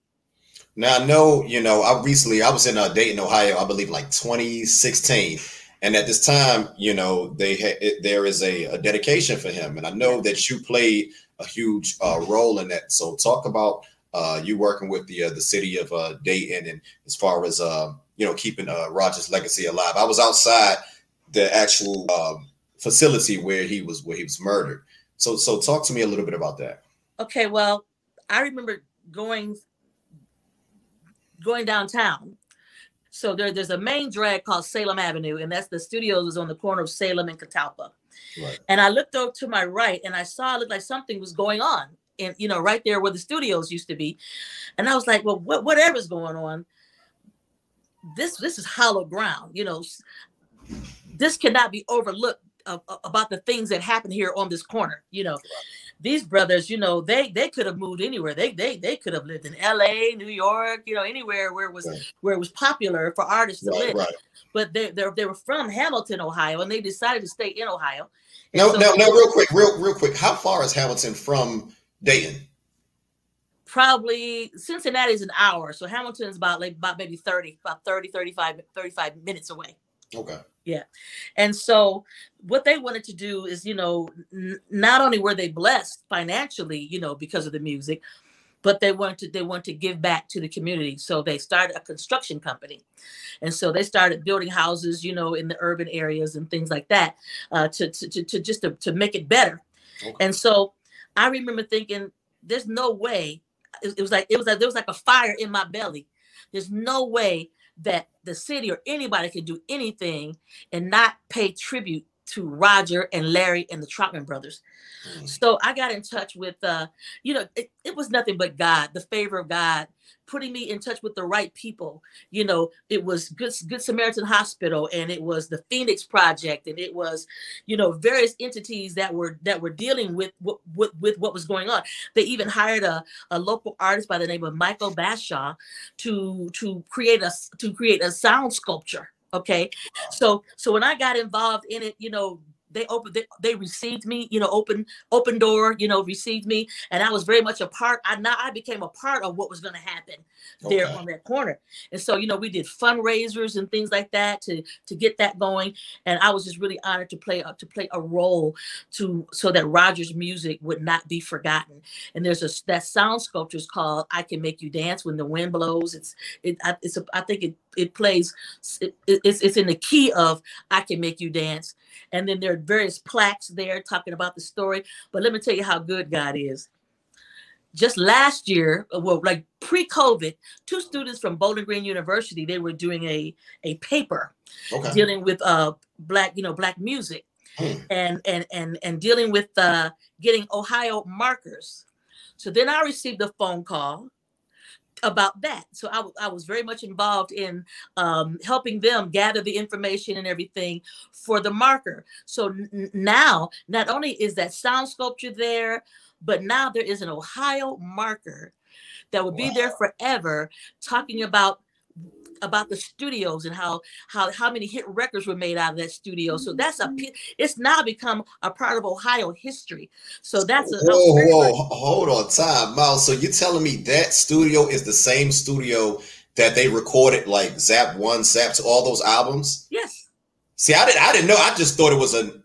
Now I know, you know, I recently I was in uh, Dayton, Ohio, I believe like 2016, and at this time, you know, they had there is a, a, dedication for him, and I know that you played a huge uh, role in that. So talk about uh, you working with the uh, the city of uh, Dayton, and as far as uh, you know, keeping uh, Roger's legacy alive. I was outside the actual um, facility where he was where he was murdered. So so talk to me a little bit about that. Okay, well, I remember going going downtown. So there, there's a main drag called Salem Avenue, and that's the studios is on the corner of Salem and Catalpa. Right. And I looked over to my right, and I saw it looked like something was going on, and you know, right there where the studios used to be. And I was like, well, what, whatever's going on, this this is hollow ground. You know, this cannot be overlooked uh, about the things that happen here on this corner. You know, these brothers, you know, they they could have moved anywhere. They they they could have lived in L.A., New York, you know, anywhere where it was right. where it was popular for artists to right, live. Right. But they they they were from Hamilton, Ohio, and they decided to stay in Ohio. no, so no, no. Real quick, real real quick. How far is Hamilton from Dayton? Probably Cincinnati is an hour, so Hamilton is about like about maybe 30, about 30, 35, 35 minutes away. Okay. Yeah. And so what they wanted to do is, you know, n- not only were they blessed financially, you know, because of the music, but they wanted to they wanted to give back to the community. So they started a construction company. And so they started building houses, you know, in the urban areas and things like that, uh, to, to, to, to just to, to make it better. Okay. And so I remember thinking, there's no way. It, it was like it was like there was like a fire in my belly. There's no way that the city or anybody can do anything and not pay tribute to Roger and Larry and the Troutman brothers. Mm. So I got in touch with, uh, you know, it, it was nothing but God, the favor of God, putting me in touch with the right people. You know, it was Good, Good Samaritan Hospital and it was the Phoenix Project and it was, you know, various entities that were that were dealing with with, with what was going on. They even hired a, a local artist by the name of Michael Bashaw to to create a to create a sound sculpture okay? So so when i got involved in it you know they opened they, they received me you know open open door you know received me and i was very much a part i now i became a part of what was going to happen okay. there on that corner. And so you know we did fundraisers and things like that to to get that going and i was just really honored to play uh, to play a role to so that roger's music would not be forgotten. And there's a that sound sculpture is called i can make you dance when the wind blows. It's it it's a, i think it it plays it, it's, it's in the key of i can make you dance and then there are various plaques there talking about the story but let me tell you how good god is just last year well like pre-covid two students from bowling green university they were doing a a paper okay. dealing with uh black you know black music hmm. and and and and dealing with uh getting ohio markers so then i received a phone call about that. So I, w- I was very much involved in um, helping them gather the information and everything for the marker. So n- now, not only is that sound sculpture there, but now there is an Ohio marker that will wow. be there forever talking about about the studios and how how how many hit records were made out of that studio. So that's a mm-hmm. it's now become a part of Ohio history. So that's a whoa whoa hold on time, Miles. So you're telling me that studio is the same studio that they recorded like Zapp One, Zapp Two, all those albums? Yes. See, I didn't I didn't know. I just thought it was a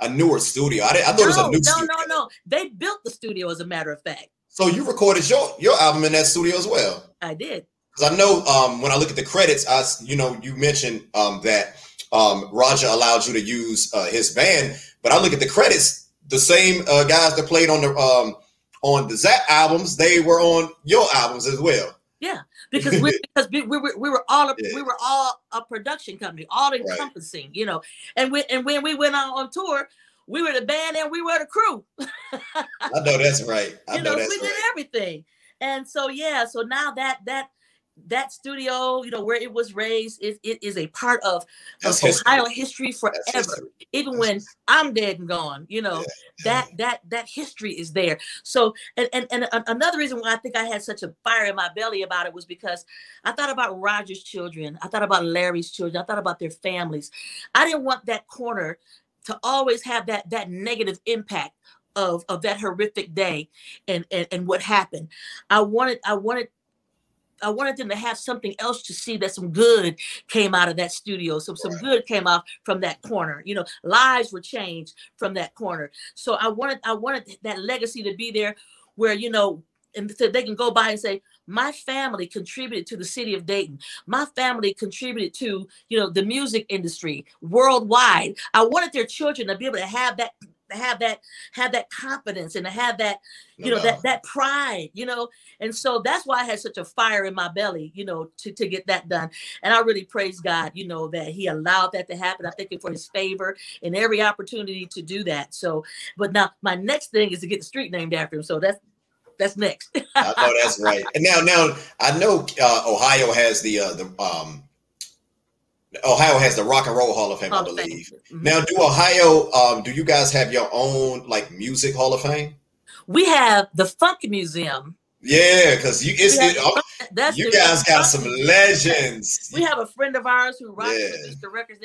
a newer studio. I, didn't, I thought no, it was a new. No, studio. No, no, no. They built the studio, as a matter of fact. So you recorded your your album in that studio as well. I did. Because I know um, when I look at the credits, I you know you mentioned um, that um, Roger allowed you to use uh, his band, but I look at the credits, the same uh, guys that played on the um, on the Zapp albums, they were on your albums as well. Yeah, because we because we, we, were we were all a, yeah. we were all a production company, all encompassing, right. you know. And when and when we went out on tour, we were the band and we were the crew. I know that's right. I you know, know we did everything. And so yeah, so now that that that studio, you know, where it was raised, it, it is a part of, of Ohio history forever. History. Even That's when history. I'm dead and gone, you know, yeah. that that that history is there. So, and, and and uh, another reason why I think I had such a fire in my belly about it was because I thought about Roger's children, I thought about Larry's children, I thought about their families. I didn't want that corner to always have that that negative impact of of that horrific day and and, and what happened. I wanted I wanted I wanted them to have something else to see that some good came out of that studio. So some good came out from that corner. You know, lives were changed from that corner. So I wanted I wanted that legacy to be there where, you know, and so they can go by and say, my family contributed to the city of Dayton. My family contributed to, you know, the music industry worldwide. I wanted their children to be able to have that have that have that confidence and to have that you know that that pride you know? And so that's why i had such a fire in my belly you know to to get that done. And i really praise god you know that he allowed that to happen. I thank him for his favor and every opportunity to do that. So but now my next thing is to get the street named after him. So that's that's next. I know that's right. And now, now I know uh, Ohio has the uh, the um, Ohio has the Rock and Roll Hall of Fame, Hall I believe. Mm-hmm. Now, do Ohio, um, do you guys have your own like music Hall of Fame? We have the Funk Museum. Yeah, because you it's it, oh, that's you guys got some legends. We have a friend of ours who writes yeah. the records.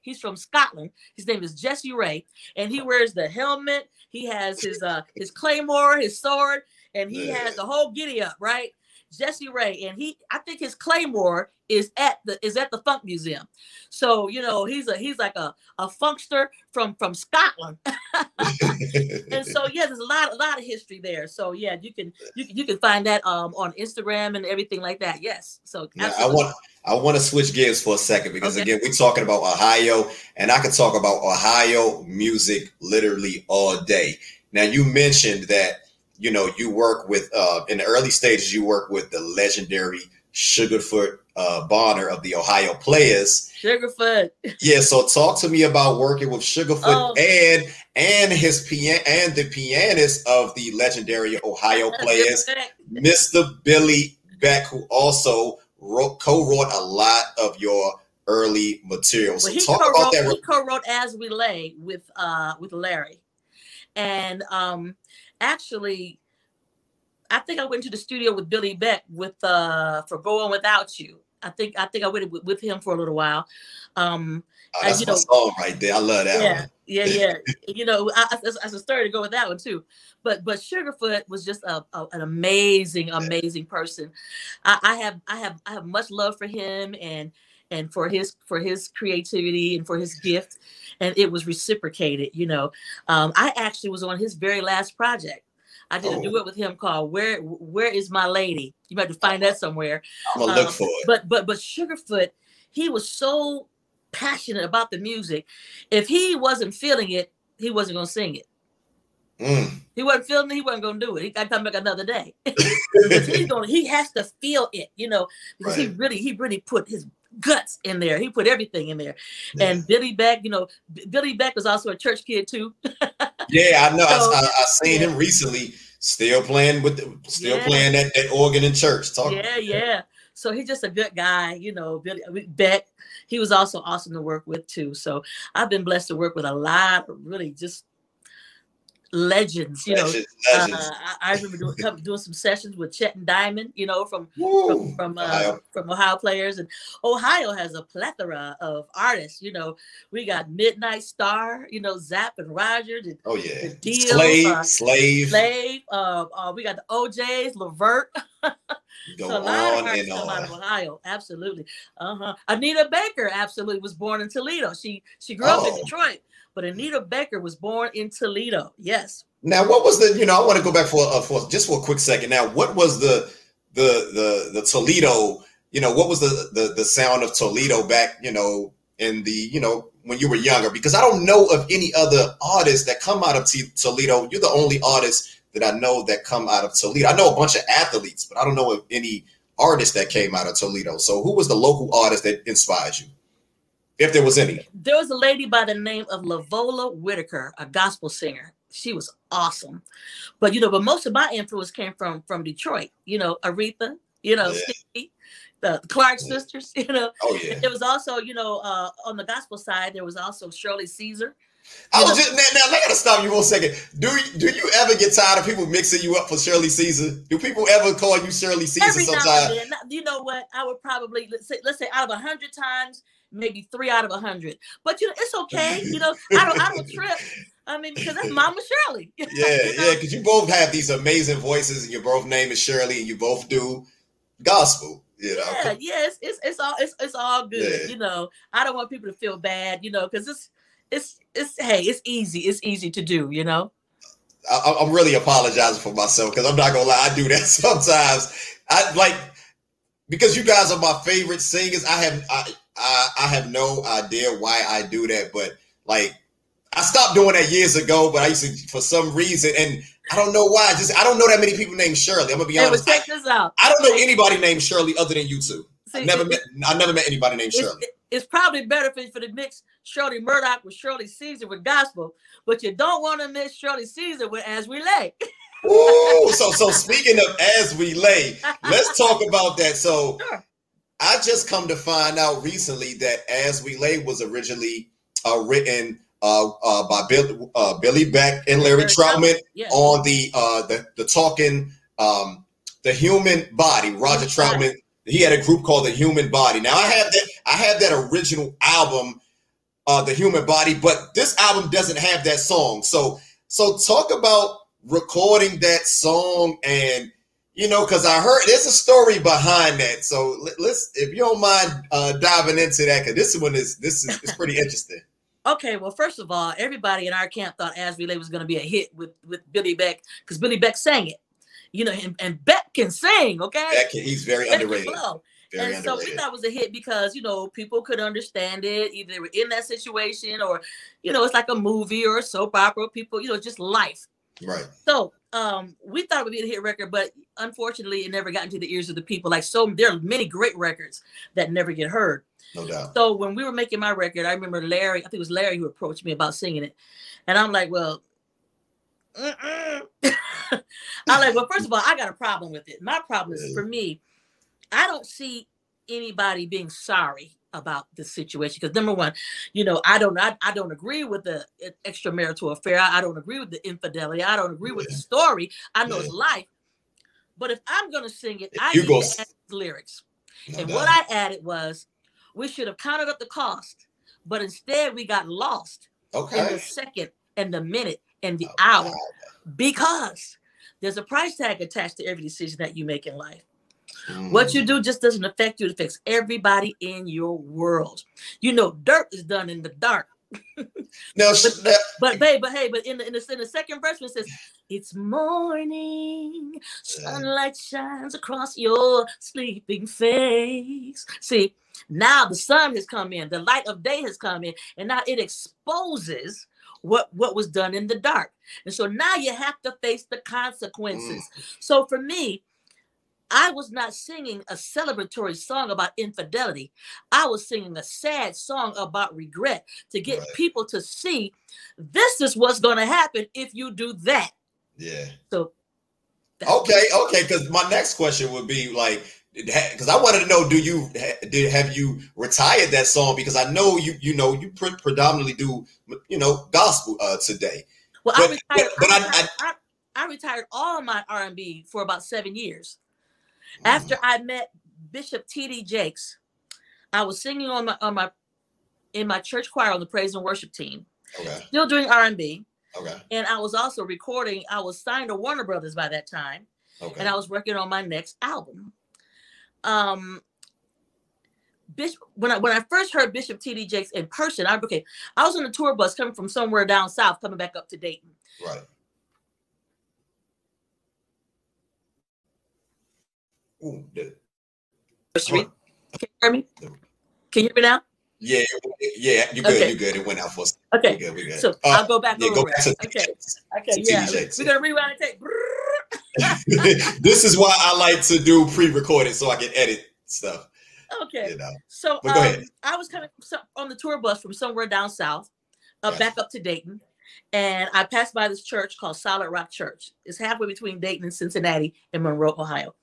He's from Scotland. His name is Jesse Rae, and he wears the helmet. He has his uh his claymore, his sword, and he yeah. has the whole giddy up, right? Jesse Rae, and he I think his claymore is at the is at the Funk Museum. So you know he's a he's like a a funkster from from Scotland. and so yeah, there's a lot a lot of history there. So yeah, you can you can you can find that um on Instagram and everything like that. Yes. So I want I want to switch gears for a second because okay. again we're talking about Ohio, and I could talk about Ohio music literally all day. Now you mentioned that you know you work with uh in the early stages you work with the legendary Sugarfoot uh, Bonner of the Ohio Players. Sugarfoot. Yeah, so talk to me about working with Sugarfoot oh. and and his pian and the pianist of the legendary Ohio Players, Mr. Billy Beck, who also wrote, co-wrote a lot of your early material. So well, talk about that. He co-wrote "As We Lay" with uh with Larry, and um actually I think I went to the studio with Billy Beck with uh for Going Without You. I think I think I went with, with him for a little while. Um oh, that's you know, song right there. I love that yeah, one. Yeah, yeah, you know, I, I, I started to go with that one too. But but Sugarfoot was just a, a an amazing, amazing person. I, I have I have I have much love for him and and for his for his creativity and for his gift and it was reciprocated you know um, i actually was on his very last project I did oh. a duet with him called "Where Where Is My Lady." You might have to find that somewhere. I'm gonna um, look for it. But but but Sugarfoot, he was so passionate about the music. If he wasn't feeling it, he wasn't gonna sing it. Mm. He wasn't feeling it, he wasn't gonna do it. He got to come back another day. he's gonna, he has to feel it, you know, because right. he really, he really put his guts in there. He put everything in there. Yeah. And Billy Beck, you know, Billy Beck was also a church kid too. yeah, I know. So, I, I, I seen yeah. him recently, still playing with, the, still yeah. playing that, that organ in church. Talk yeah, yeah. So he's just a good guy, you know. Billy Beck, he was also awesome to work with too. So I've been blessed to work with a lot of really just legends. You know, legends. Uh, I, I, remember doing doing some sessions with Chet and Diamond. You know, from Woo, from from, uh, Ohio. from Ohio players, and Ohio has a plethora of artists. You know, we got Midnight Star. You know, Zapp and Roger. The, oh yeah, the Deal, Slave, uh, Slave, Slave. Uh, uh, we got the O'Jays, Levert. Go so a lot of artists come out of Ohio. Absolutely. Uh huh. Anita Baker absolutely was born in Toledo. She she grew oh. up in oh. Detroit but Anita Baker was born in Toledo. Yes. Now, what was the? You know, I want to go back for, uh, for just for a quick second. Now, what was the the the the Toledo? You know, what was the the the sound of Toledo back? You know, in the you know when you were younger? Because I don't know of any other artists that come out of T- Toledo. You're the only artist that I know that come out of Toledo. I know a bunch of athletes, but I don't know of any artists that came out of Toledo. So, who was the local artist that inspired you? If there was any. There was a lady by the name of Lavola Whitaker, a gospel singer. She was awesome. But you know, but most of my influence came from from Detroit. You know, Aretha. You know, yeah. the Clark sisters, you know. Oh yeah. It was also, you know, uh, on the gospel side, there was also Shirley Caesar. I was just now, now I gotta stop you one second. Do do you ever get tired of people mixing you up for Shirley Caesar? Do people ever call you Shirley Caesar Every sometimes? now and then. You know what? I would probably let's say, let's say out of a hundred times, maybe three out of a hundred. But you know, it's okay. You know, I don't I don't trip. I mean, because that's Mama Shirley. Yeah, you know? yeah, because you both have these amazing voices, and your both name is Shirley, and you both do gospel. You know, Yeah, yeah, it's, it's it's all it's it's all good. Yeah. You know, I don't want people to feel bad. You know, because it's it's it's hey, it's easy. It's easy to do. You know. I, I'm really apologizing for myself because I'm not gonna lie, I do that sometimes. I like because you guys are my favorite singers. I have I, I I have no idea why I do that, but like I stopped doing that years ago. But I used to for some reason, and I don't know why. Just I don't know that many people named Shirley. I'm gonna be Hey, honest. I, check this out. I don't know anybody named Shirley other than you two. I never it- met. I never met anybody named Shirley. it's probably better for, for the mix Shirley Murdock with Shirley Caesar with gospel, but you don't want to mix Shirley Caesar with As We Lay. Ooh, so so speaking of as we lay, let's talk about that. So Sure. I just come to find out recently that As We Lay was originally uh, written uh, uh, by Bill, uh, Billy Beck and Larry Larry Troutman Yeah. on the uh, the the talking um, the human body. Roger Troutman he had a group called the Human Body. Now I have that I have that original album, uh, the Human Body, but this album doesn't have that song. So so talk about recording that song and you know because i heard there's a story behind that. So let- let's if you don't mind uh diving into that because this one is this is, is pretty interesting. Okay, well, first of all, everybody in our camp thought As We Lay was going to be a hit with with Billy Beck because Billy Beck sang it. You know, and, and Beck can sing, okay? Can- he's very Beck underrated. very and so we thought it was a hit because you know people could understand it. Either they were in that situation or you know it's like a movie or a soap opera people you know just life. Right. So um we thought it would be a hit record but unfortunately it never got into the ears of the people. Like so there are many great records that never get heard. No doubt. So when we were making my record i remember larry i think it was larry who approached me about singing it. And i'm like well i'm like well first of all i got a problem with it. My problem is for me i don't see anybody being sorry about the situation because number one you know i don't I, I don't agree with the extramarital affair I, I don't agree with the infidelity i don't agree with the story i know Yeah. it's life but if i'm going to sing it If i you need go to add lyrics no and doubt. what I added was we should have counted up the cost, but instead we got lost in okay the second and the minute and the Oh, hour God. because there's a price tag attached to every decision that you make in life. What Mm. you do just doesn't affect you, it affects everybody in your world. You know, dirt is done in the dark. now, sh- now- But babe, but hey, but in the in the, in the second verse it says, It's morning, sunlight shines across your sleeping face. See, now the sun has come in, the light of day has come in, and now it exposes what what was done in the dark. And so now you have to face the consequences. So for me, I was not singing a celebratory song about infidelity. I was singing a sad song about regret to get Right. people to see this is what's going to happen if you do that. yeah So okay okay because my next question would be like because I wanted to know, do you did have you retired that song? Because I know you you know you pre- predominantly do you know gospel uh, today. Well, But- I retired. but- but I, I- I, I retired all my R and B for about seven years. After I met Bishop T.D. Jakes, I was singing on my on my in my church choir on the praise and worship team, okay, still doing R and B, okay, and I was also recording. I was signed to Warner Brothers by that time, okay. and I was working on my next album. Um, Bishop, when I when I first heard Bishop T.D. Jakes in person, I okay, I was on a tour bus coming from somewhere down south, coming back up to Dayton. right. Ooh, the- Can you hear me? Can you hear me now? yeah, yeah, you're good, Okay. you good. It went out for us. Okay. We good, we good. So Uh, I'll go back yeah, over go back to Okay. Okay. Yeah. We're gonna rewind and take. this is why I like to do pre-recorded so I can edit stuff. Okay. You know. So go um, ahead. I was coming on the tour bus from somewhere down south, uh, Gotcha. back up to Dayton, and I passed by this church called Solid Rock Church. It's halfway between Dayton and Cincinnati in Monroe, Ohio.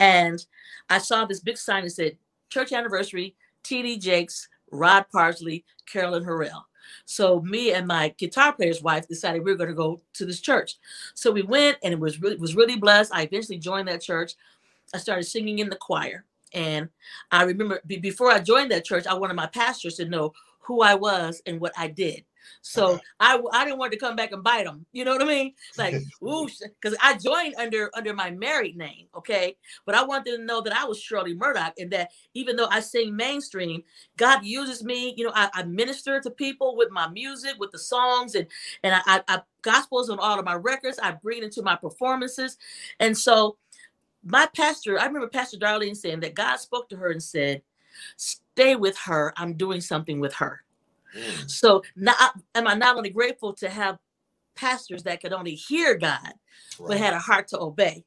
And I saw this big sign that said church anniversary, TD Jakes, Rod Parsley, Carolyn Harrell. So me and my guitar player's wife decided we were going to go to this church. So we went and it was really was really blessed. I eventually joined that church. I started singing in the choir. And I remember before I joined that church, I wanted my pastors to know who I was and what I did. So. I I didn't want to come back and bite them. You know what I mean? Like, whoosh, because I joined under under my married name, okay. But I wanted to know that I was Shirley Murdock, and that even though I sing mainstream, God uses me. You know, I, I minister to people with my music, with the songs, and and I, I, I gospels on all of my records. I bring it into my performances, and so my pastor, I remember Pastor Darlene saying that God spoke to her and said, "Stay with her. I'm doing something with her." Mm. So now am I not only grateful to have pastors that could only hear God, right. but had a heart to obey.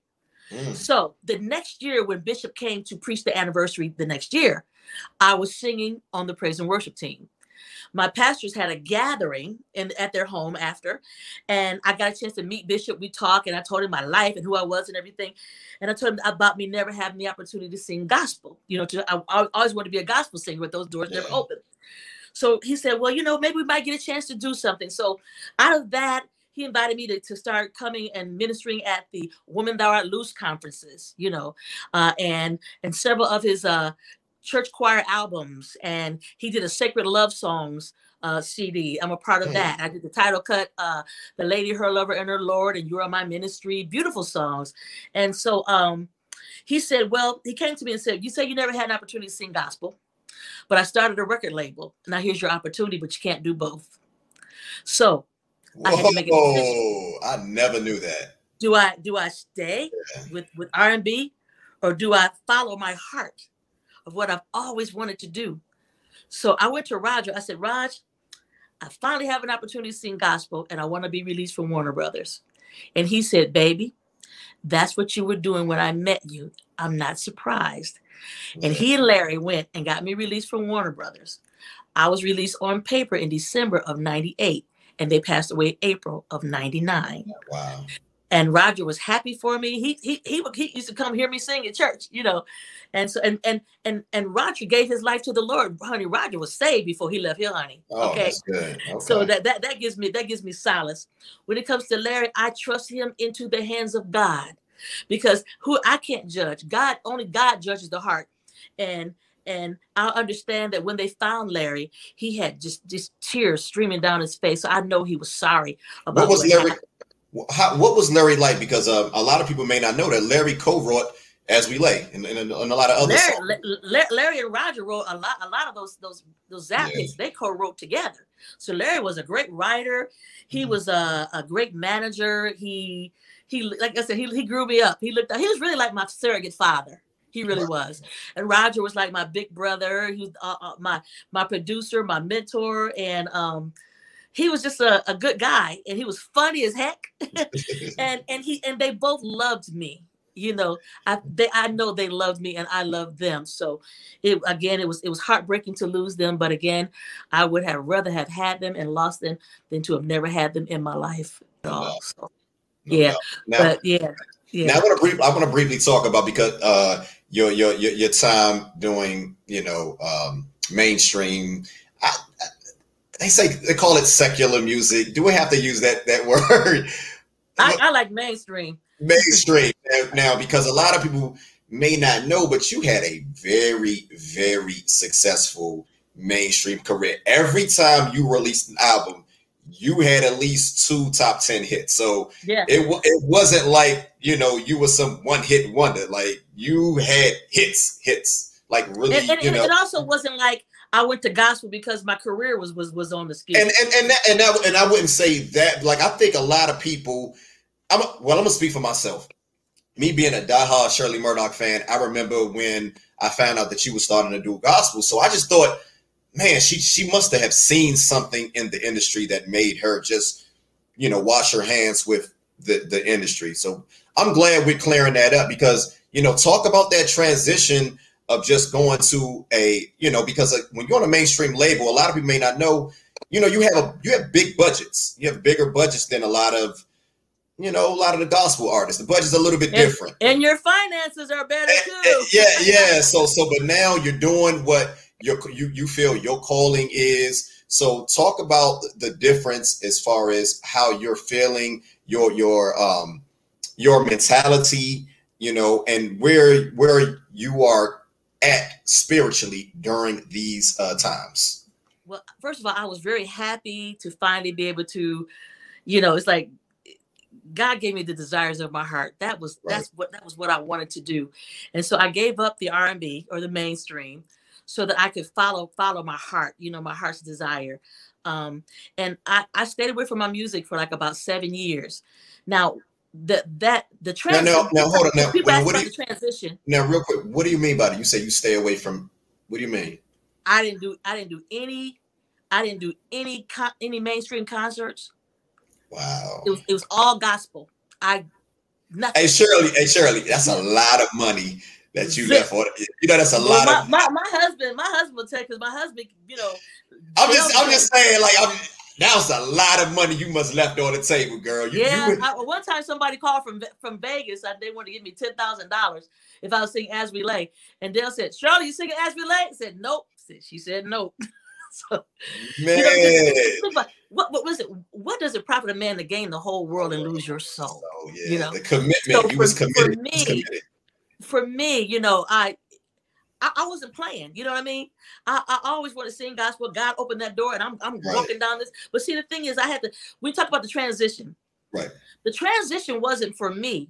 Mm. So the next year, when Bishop came to preach the anniversary the next year, I was singing on the praise and worship team. My pastors had a gathering in at their home after, and I got a chance to meet Bishop. We talked, and I told him my life and who I was and everything. And I told him about me never having the opportunity to sing gospel. You know, to, I, I always wanted to be a gospel singer, but those doors yeah. never opened. So he said, well, you know, maybe we might get a chance to do something. So out of that, he invited me to, to start coming and ministering at the Woman Thou Art Loose conferences, you know, uh, and and several of his uh, church choir albums. And he did a Sacred Love Songs uh, CD. I'm a part of mm. that. I did the title cut, uh, The Lady, Her Lover, and Her Lord, and You Are My Ministry. Beautiful songs. And so um, he said, well, he came to me and said, you say you never had an opportunity to sing gospel. But I started a record label. Now here's your opportunity, but you can't do both. So Whoa, I had to make a decision. Oh, I never knew that. Do I do I stay yeah. with with R and B, or do I follow my heart of what I've always wanted to do? So I went to Roger. I said, Raj, I finally have an opportunity to sing gospel, and I want to be released from Warner Brothers. And he said, Baby, that's what you were doing when I met you. I'm not surprised. And he and Larry went and got me released from Warner Brothers. I was released on paper in December of 98, and they passed away April of 99. Wow. And Roger was happy for me. He he he, he used to come hear me sing at church, you know. And so and and and and Roger gave his life to the Lord. Honey, Roger was saved before he left here, honey. Oh, okay. okay. So that, that that gives me that gives me solace. When it comes to Larry, I trust him into the hands of God because who I can't judge. God only God judges the heart. And and I understand that when they found Larry, he had just just tears streaming down his face. So I know he was sorry about what was what Larry. How, what was Larry like? Because uh, a lot of people may not know that Larry co-wrote "As We Lay" and, and, and a lot of other. Larry, Larry, and Roger wrote a lot. A lot of those those those Zapp yeah. hits they co-wrote together. So Larry was a great writer. He mm-hmm. was a, a great manager. He he like I said, he, he grew me up. He looked he was really like my surrogate father. He really was. And Roger was like my big brother. He was uh, uh, my my producer, my mentor, and um, he was just a, a good guy. And he was funny as heck. and and he and they both loved me. You know, I they I know they loved me and I loved them. So it again it was it was heartbreaking to lose them. But again, I would have rather have had them and lost them than to have never had them in my life at all. So no yeah, now, but yeah, yeah. Now I want to brief. I want to briefly talk about because uh, your, your your your time doing you know um, mainstream. I, I, they say they call it secular music. Do we have to use that that word? I, I like mainstream. Mainstream now because a lot of people may not know, but you had a very very successful mainstream career. Every time you released an album, you had at least two top 10 hits. So yeah. it, it wasn't like, you know, you were some one hit wonder. Like you had hits, hits, like really, and, and, you know. It also wasn't like I went to gospel because my career was was was on the scale. And and and that, and, that, and I wouldn't say that. Like I think a lot of people. I'm well. I'm gonna speak for myself. Me being a diehard Shirley Murdock fan, I remember when I found out that she was starting to do gospel. So I just thought man, she she must have seen something in the industry that made her just, you know, wash her hands with the the industry. So I'm glad we're clearing that up because you know, talk about that transition of just going to a, you know, because when you're on a mainstream label, a lot of people may not know, you know, you have a you have big budgets. You have bigger budgets than a lot of you know, a lot of the gospel artists. The budget's a little bit and, different. And your finances are better eh, eh, too. yeah, yeah. So so but now you're doing what your you you feel your calling is. So talk about the difference as far as how you're feeling, your your um your mentality, you know, and where where you are at spiritually during these uh, times. Well, first of all, I was very happy to finally be able to, you know, it's like God gave me the desires of my heart. That was right. that's what that was what I wanted to do, and so I gave up the R and B or the mainstream, so that I could follow follow my heart. You know, my heart's desire. Um, and I, I stayed away from my music for like about seven years. Now the that the transition. Now, now, now hold on. Now, ask what do you, transition. Now, real quick, what do you mean by that? You say you stay away from. What do you mean? I didn't do. I didn't do any. I didn't do any con, any mainstream concerts. Wow. It was it was all gospel. I nothing. Hey Shirley, hey Shirley, that's a lot of money that you left for. You know, that's a lot my, of my, my husband, my husband will take because my husband, you know. I'm just I'm just saying, like I'm that's a lot of money you must left on the table, girl. You, yeah. You I, one time somebody called from from Vegas. I, they wanted to give me ten thousand dollars if I was singing As We Lay, and Dale said, "Shirley, you singing As We Lay?" I said, "Nope." She said, "Nope." so, man, you know, what what was it? What does it profit a man to gain the whole world and lose your soul? Oh yeah, you know the commitment. So you for, was committed. For me, committed. For me, you know, I I, I, wasn't playing. You know what I mean? I, I always want to sing gospel. God opened that door, and I'm I'm right. walking down this. But see, the thing is, I had to. We talked about the transition. Right. The transition wasn't for me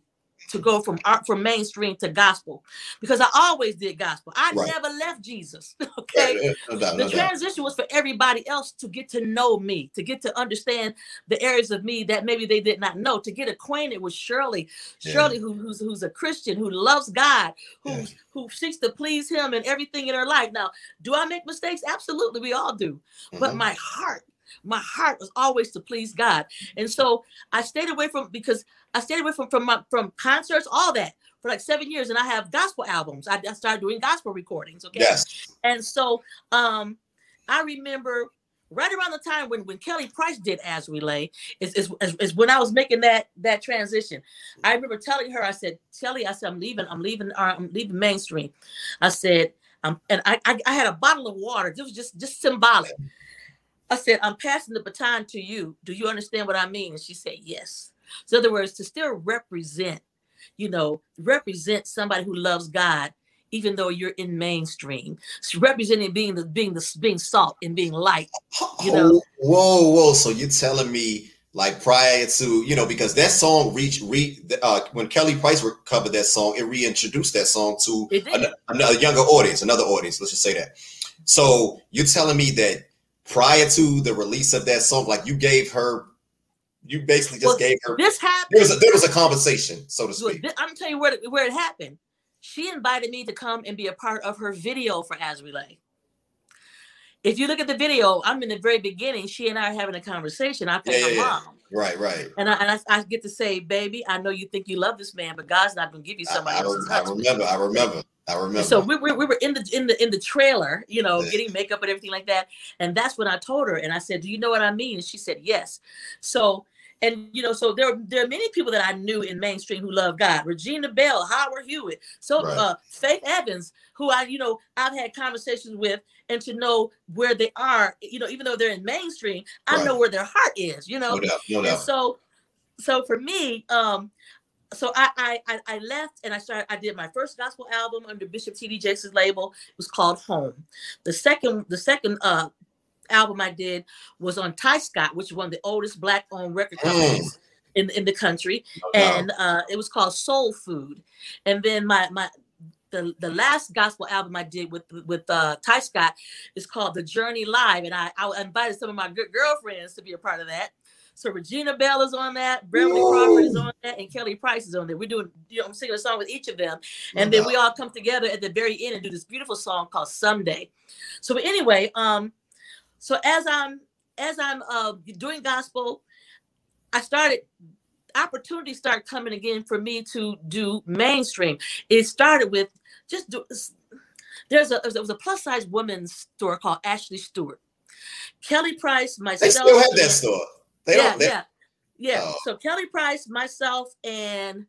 to go from art from mainstream to gospel because I always did gospel. I right. never left Jesus. Okay. No doubt, no the transition doubt. was for everybody else to get to know me, to get to understand the areas of me that maybe they did not know, to get acquainted with Shirley. Yeah. Shirley, who, who's who's a Christian, who loves God, who yeah. who seeks to please him and everything in her life. Now, do I make mistakes? Absolutely, we all do. Mm-hmm. But my heart my heart was always to please God. And so I stayed away from because I stayed away from from my, from concerts, all that for like seven years, and I have gospel albums. I, I started doing gospel recordings. Okay. Yes. And so um, I remember right around the time when when Kelly Price did As We Lay is, is, is, is, when I was making that that transition. I remember telling her, I said, Kelly, I said, I'm leaving, I'm leaving, uh, I'm leaving mainstream. I said, um, and I, I, I had a bottle of water. This was just just symbolic. I said, I'm passing the baton to you. Do you understand what I mean? And she said, Yes. So, in other words, to still represent, you know, represent somebody who loves God, even though you're in mainstream, representing being the being the being salt and being light. You know. Whoa, whoa! So you're telling me like prior to you know because that song reached re uh, when Kelly Price covered that song, it reintroduced that song to a, a, a younger audience, another audience. Let's just say that. So you're telling me that prior to the release of that song, like you gave her, you basically just well, gave her. This happened. There was a, there was a conversation, so to speak. I'm gonna tell you where where it happened. She invited me to come and be a part of her video for As We Lay. If you look at the video, I'm in the very beginning. She and I are having a conversation. I pay yeah, her yeah, mom. Right, right. And I, and I, I, get to say, baby, I know you think you love this man, but God's not going to give you somebody I, I, I remember. I remember. I remember. So we, we, we were in the in the in the trailer, you know, yeah. getting makeup and everything like that. And that's when I told her, and I said, "Do you know what I mean?" And she said, "Yes." So and you know, so there there are many people that I knew in mainstream who love God. Regina Belle, Howard Hewitt, so right. uh, Faith Evans, who I you know I've had conversations with, and to know where they are, you know, even though they're in mainstream, I right. know where their heart is, you know. No doubt, no doubt. And so, so for me, um, so I, I I left and I started. I did my first gospel album under Bishop T.D. Jakes' label. It was called Home. The second the second uh, album I did was on Tyscot, which is one of the oldest black-owned record mm. companies. In, in the country, and uh, it was called Soul Food, and then my my the, the last gospel album I did with with uh, Tyscot is called The Journey Live, and I, I invited some of my good girlfriends to be a part of that. So Regina Belle is on that, Beverly Crawford is on that, and Kelly Price is on there. We're doing, you know, I'm singing a song with each of them, and then we all come together at the very end and do this beautiful song called Someday. So anyway, um, so as I'm as I'm uh doing gospel, I started opportunities start coming again for me to do mainstream. It started with just do, there's a there was a plus size women's store called Ashley Stewart. Kelly Price, myself. They still have that store. They yeah, yeah. Yeah. Oh. So Kelly Price, myself, and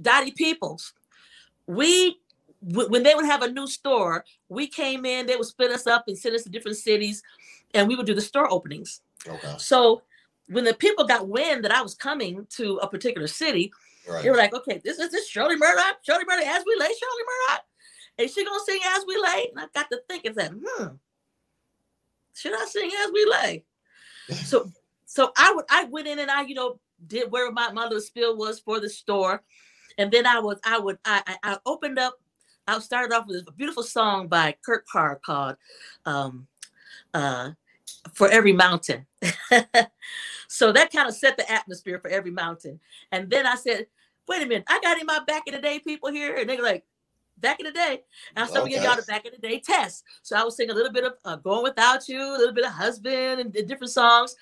Dottie Peoples, we when they would have a new store, we came in, they would split us up and send us to different cities, and we would do the store openings. Okay. So when the people got wind that I was coming to a particular city, right. they were like, okay, this is this Shirley Murdock, Shirley Murdock, as we lay, Shirley Murdock. Is she gonna sing as we lay. And I got to think thinking that, hmm, should I sing as we lay? so so I would I went in and I, you know, did where my, my little spill was for the store. And then I was I would I I opened up, I started off with a beautiful song by Kurt Carr called um uh for every mountain. so that kind of set the atmosphere for every mountain. And then I said, wait a minute, I got in my back in the day people here. And they're like, back in the day. And I started okay. giving y'all the back in the day test. So I was singing a little bit of uh, Going Without You, a little bit of Husband and, and different songs.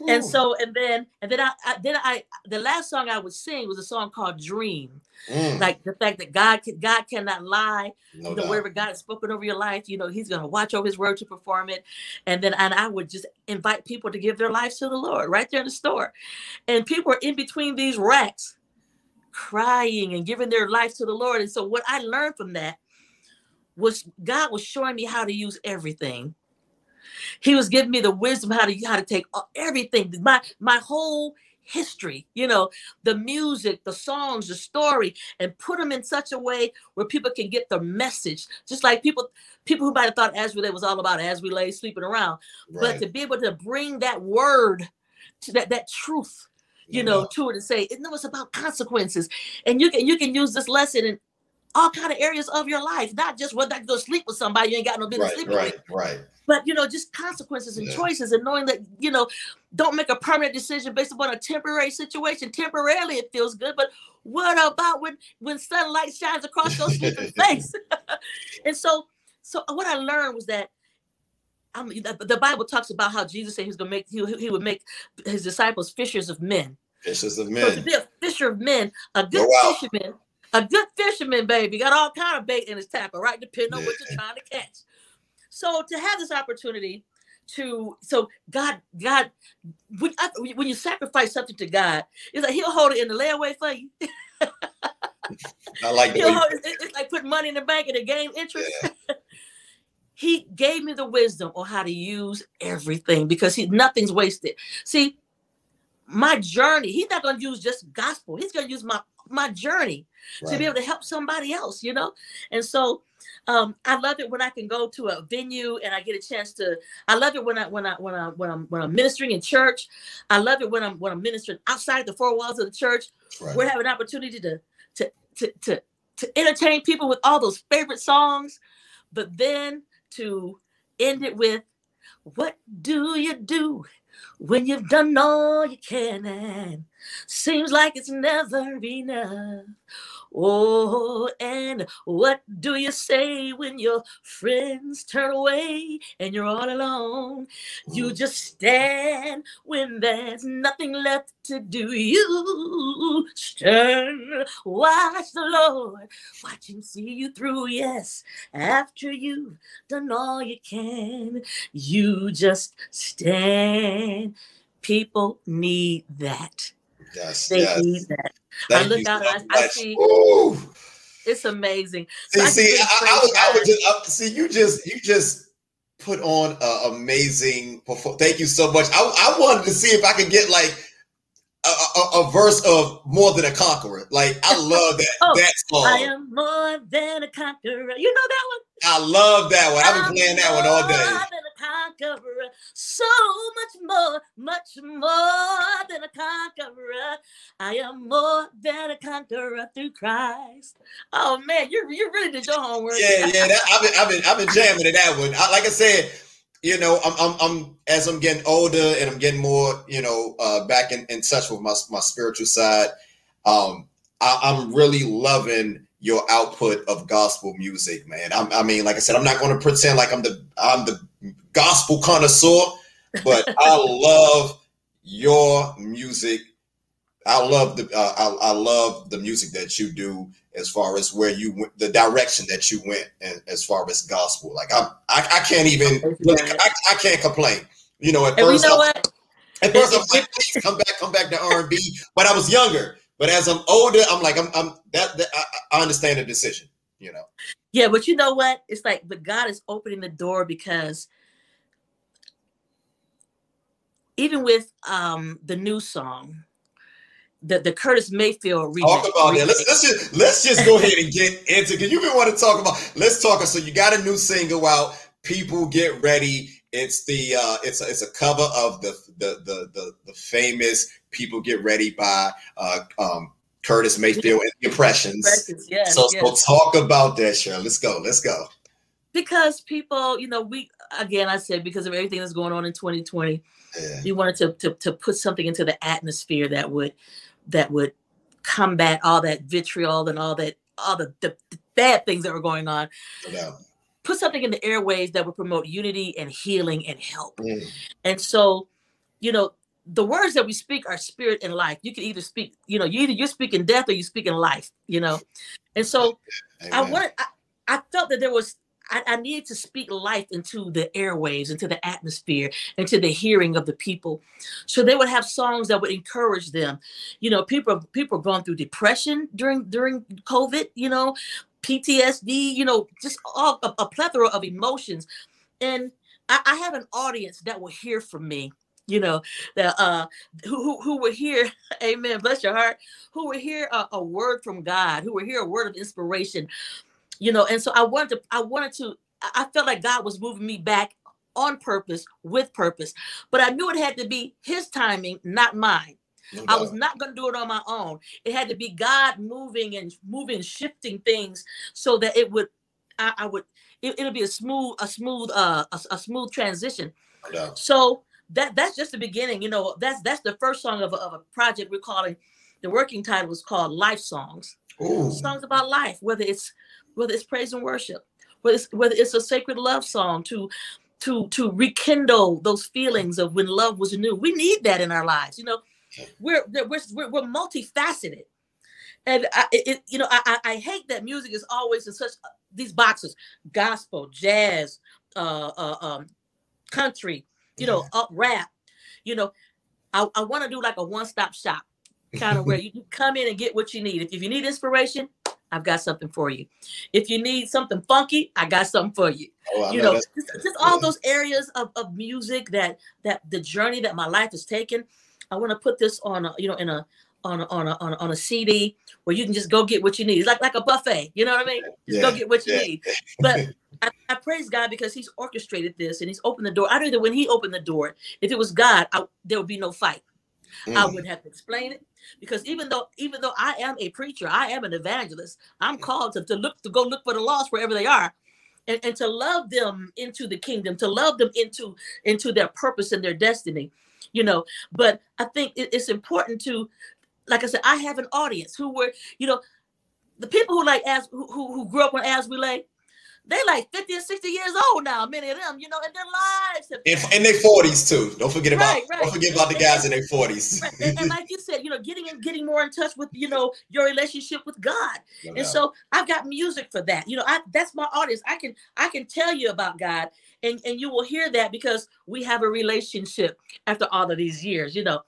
Ooh. And so, and then, and then I, I, then I, the last song I would sing was a song called Dream. Mm. Like the fact that God, can, God cannot lie. No you know, God has spoken over your life, you know, He's going to watch over His word to perform it. And then, and I would just invite people to give their lives to the Lord right there in the store. And people are in between these racks crying and giving their life to the Lord. And so, what I learned from that was God was showing me how to use everything. He was giving me the wisdom how to how to take uh, everything, my my whole history, you know, the music, the songs, the story, and put them in such a way where people can get the message. Just like people, people who might have thought as we lay was all about as we lay sleeping around, right. but to be able to bring that word to that that truth you know, to it and say, no, it's about consequences. And you can you can use this lesson in all kind of areas of your life, not just whether I go sleep with somebody you ain't got no business right, sleeping right, with. Right, But you know, just consequences and yeah. choices, and knowing that you know, don't make a permanent decision based upon a temporary situation. Temporarily, it feels good, but what about when when sunlight shines across your sleeping face? and so, so what I learned was that um, I mean, the Bible talks about how Jesus said he's going to make he, he would make his disciples fishers of men. Fishers of men. So to be a fisher of men, a good oh, fisherman, a good fisherman, baby, got all kind of bait in his tackle, right? Depending on what you're trying to catch. So to have this opportunity to, so God, God, when, when you sacrifice something to God, it's like He'll hold it in the layaway for you. I like the hold, it, it's like putting money in the bank and it gain interest. Yeah. he gave me the wisdom on how to use everything because he nothing's wasted. See, my journey, he's not going to use just gospel. He's going to use my my journey right. to be able to help somebody else, you know? And so um, I love it when I can go to a venue and I get a chance to. I love it when I when I when I when I'm when I'm ministering in church. I love it when I'm when I'm ministering outside the four walls of the church. Right. We're having an opportunity to to to to to entertain people with all those favorite songs, but then to end it with what do you do when you've done all you can and seems like it's never enough? Oh, and what do you say when your friends turn away and you're all alone? You just stand when there's nothing left to do. You stand, watch the Lord, watch Him see you through. Yes, after you've done all you can, you just stand. People need that. Yes, they yes. need that. Thank I look out, so I, I, see. Ooh. It's amazing. See, so see, I, I, was, I was just I, see you just you just put on an amazing performance. Thank you so much. I, I wanted to see if I could get like a, a, a, verse of more than a conqueror. Like I love that oh, that song. I am more than a conqueror. You know that one? I love that one. I've been playing that one all day. Conqueror, so much more, much more than a conqueror. I am more than a conqueror through Christ. Oh man, you you really did your homework. Yeah, yeah. That, I've been I've been I've been jamming to that one. I, like I said, you know, I'm, I'm, I'm, as I'm getting older and I'm getting more, you know, uh, back in, in touch with my, my spiritual side. Um, I, I'm really loving your output of gospel music, man. I'm, I mean, like I said, I'm not going to pretend like I'm the, I'm the gospel connoisseur, but I love your music. I love the, uh, I, I love the music that you do as far as where you went, the direction that you went, and as far as gospel. Like I'm, I, I can't even, I, I can't complain. You know, at and first, you know what? At first, I'm like, please come back, come back to R and B. But I was younger. But as I'm older, I'm like, I'm, I'm that, that I, I understand the decision. You know. Yeah, but you know what? It's like, but God is opening the door because even with um the new song, the, the Curtis Mayfield remix. Talk about that. Let's, let's just let's just go ahead and get into because you've been wanting to talk about. Let's talk. So you got a new single out. People get ready. It's the uh, it's a, it's a cover of the the the the, the famous "People Get Ready" by uh, um, Curtis Mayfield and the Impressions. Impressions yes, so, yes. so talk about that, Shirley. Let's go. Let's go. Because people, you know, we again, I said because of everything that's going on in 2020, yeah. we wanted to, to to put something into the atmosphere that would that would combat all that vitriol and all that all the, the, the bad things that were going on. Put something in the airways that would promote unity and healing and help. Mm. And so, you know, the words that we speak are spirit and life. You can either speak, you know, you either you're speaking death or you speak in life, you know. And so Amen. I wanted I, I felt that there was I, I needed to speak life into the airwaves, into the atmosphere, into the hearing of the people. So they would have songs that would encourage them. You know, people people are going through depression during during COVID, you know, PTSD, you know, just all a, a plethora of emotions. And I, I, have an audience that will hear from me, you know, that uh who who, who will hear, amen, bless your heart, who will hear a, a word from God, who will hear a word of inspiration, you know, and so I wanted to, I wanted to, I felt like God was moving me back on purpose with purpose, but I knew it had to be his timing, not mine. No I was not going to do it on my own. It had to be God moving and moving, shifting things so that it would, I, I would, it, will be a smooth, a smooth, uh, a, a smooth transition. No. So that that's just the beginning. You know, that's that's the first song of a, of a project we're calling. The working title is called Life Songs. Ooh. Songs about life, whether it's whether it's praise and worship, whether it's whether it's a sacred love song to to to rekindle those feelings of when love was new. We need that in our lives. You know, we're we're we're, we're multifaceted, and I, it, you know I, I hate that music is always in such uh, these boxes: gospel, jazz, uh, uh um, country, you know, up rap. You know, I, I want to do like a one stop shop kind of where you can come in and get what you need. If, if you need inspiration, I've got something for you. If you need something funky, I got something for you. Oh, you know, know just, just, all those areas of, of music that that the journey that my life has taken. I want to put this on a, you know, in a on a, on a, on a, on a CD where you can just go get what you need. It's like like a buffet. You know what I mean? Just yeah, go get what you yeah. need. But I, I, praise God because He's orchestrated this and He's opened the door. I know that when He opened the door, if it was God, I, there would be no fight. Mm. I would have to explain it because even though even though I am a preacher, I am an evangelist. I'm called to, to look to go look for the lost wherever they are. And, and to love them into the kingdom, to love them into into their purpose and their destiny, you know. But I think it, it's important to, like I said, I have an audience who were, you know, the people who like as who, who grew up on As We Lay, they like 50 and 60 years old now, many of them, you know, and their lives have their 40s too. Don't forget about right, right. don't forget about the guys in their 40s. Right. And, and, like you said, you know, getting in, getting more in touch with, you know, your relationship with God. No and so I've got music for that. You know, I that's my audience. I can I can tell you about God and, and you will hear that because we have a relationship after all of these years, you know.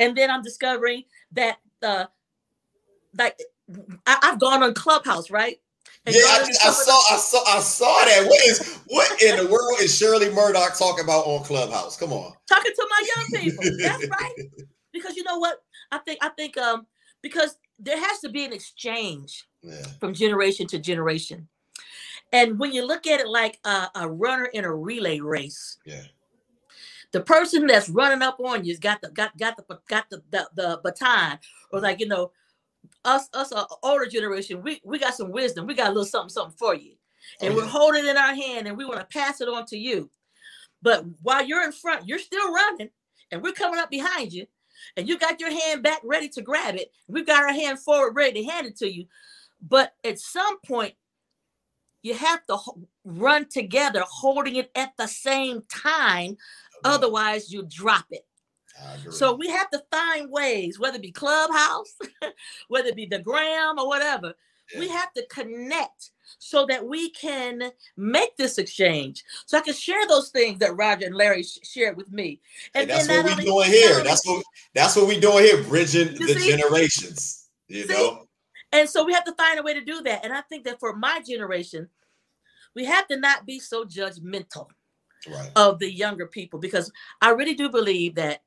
And then I'm discovering that uh like I, I've gone on Clubhouse, right? And yeah, I, I saw, I saw, I saw that. What is, what in the world is Shirley Murdock talking about on Clubhouse? Come on, talking to my young people. That's right. Because you know what? I think, I think, um, because there has to be an exchange yeah. from generation to generation, and when you look at it like a, a runner in a relay race, yeah, the person that's running up on you's got the got got the got the the, the baton, or like you know us us uh, older generation, we we got some wisdom. We got a little something something for you, and oh, we're holding it in our hand, and we want to pass it on to you. But while you're in front, you're still running, and we're coming up behind you, and you got your hand back ready to grab it. We've got our hand forward ready to hand it to you. But at some point, you have to run together, holding it at the same time. Otherwise, you drop it. So we have to find ways, whether it be Clubhouse, whether it be the Gram or whatever, yeah. we have to connect so that we can make this exchange. So I can share those things that Roger and Larry sh- shared with me. And, that's what we're doing here. That's what that's what we're doing here, bridging the see? generations. You see? know. And so we have to find a way to do that. And I think that for my generation, we have to not be so judgmental right. of the younger people because I really do believe that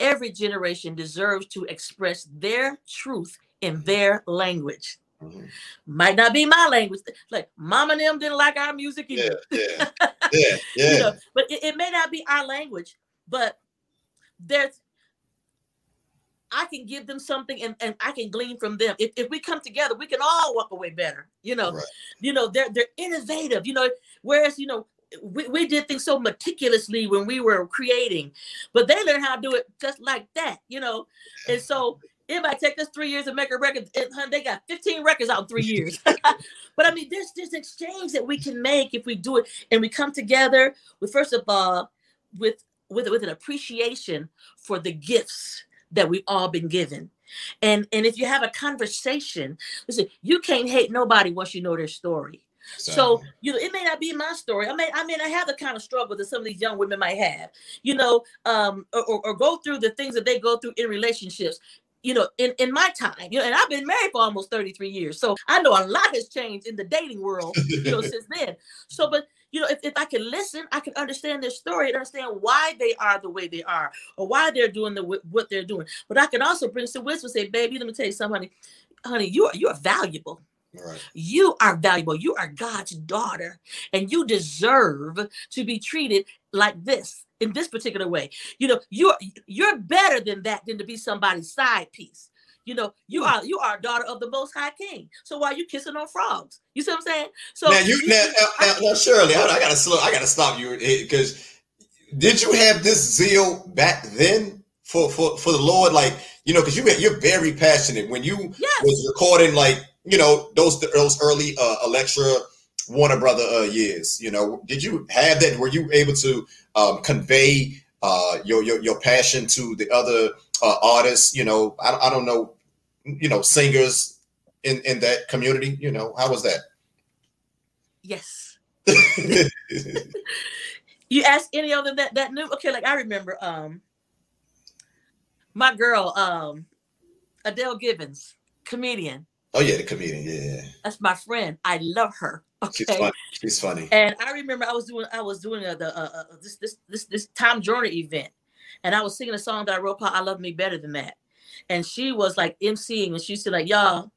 every generation deserves to express their truth in mm-hmm. their language. Mm-hmm. Might not be my language. Like mom and them didn't like our music either. Yeah, yeah, yeah. yeah. you know, but it, it may not be our language, but there's I can give them something and, and I can glean from them. If, if we come together, we can all walk away better. You know, right. you know, they're they're innovative, you know, whereas, you know, we, we did things so meticulously when we were creating, but they learn how to do it just like that, you know. And so it might take us three years to make a record. And, hun, they got 15 records out in three years. but I mean, there's this exchange that we can make if we do it and we come together with first of all, with with, with an appreciation for the gifts that we've all been given. And and if you have a conversation, listen, you can't hate nobody once you know their story. So you know, it may not be my story. I may, I mean, I have the kind of struggle that some of these young women might have, you know, um, or, or go through the things that they go through in relationships you know, in, in my time, you know, and I've been married for almost 33 years. So I know a lot has changed in the dating world, you know, since then. So, but you know, if, if I can listen, I can understand their story and understand why they are the way they are or why they're doing the what they're doing. But I can also bring some wisdom, say, baby, let me tell you something, honey, honey, you are you are valuable. Right. You are valuable. You are God's daughter, and you deserve to be treated like this in this particular way. You know, you're you're better than that than to be somebody's side piece. You know, you hmm. are you are a daughter of the Most High King. So why are you kissing on frogs? You see what I'm saying? So now you now, now, now, now Shirley, I, I, gotta slow. I gotta stop you because did you have this zeal back then for for for the Lord? Like you know, because you you're very passionate when you yes. was recording like you know those those early uh, Elektra Warner Brother uh, years. You know, did you have that? Were you able to um, convey uh, your, your your passion to the other uh, artists? You know, I, I don't know, you know, singers in in that community. You know, how was that? Yes. you ask any of them that that knew? Okay, like I remember, um, my girl, um, Adele Givens, comedian. Oh yeah, the comedian. Yeah, that's my friend. I love her. Okay. She's funny. She's funny. And I remember I was doing I was doing a, the uh, uh, this this this this Tom Joyner event, and I was singing a song that I wrote called "I Love Me Better Than That," and she was like emceeing, and she said like, "Y'all,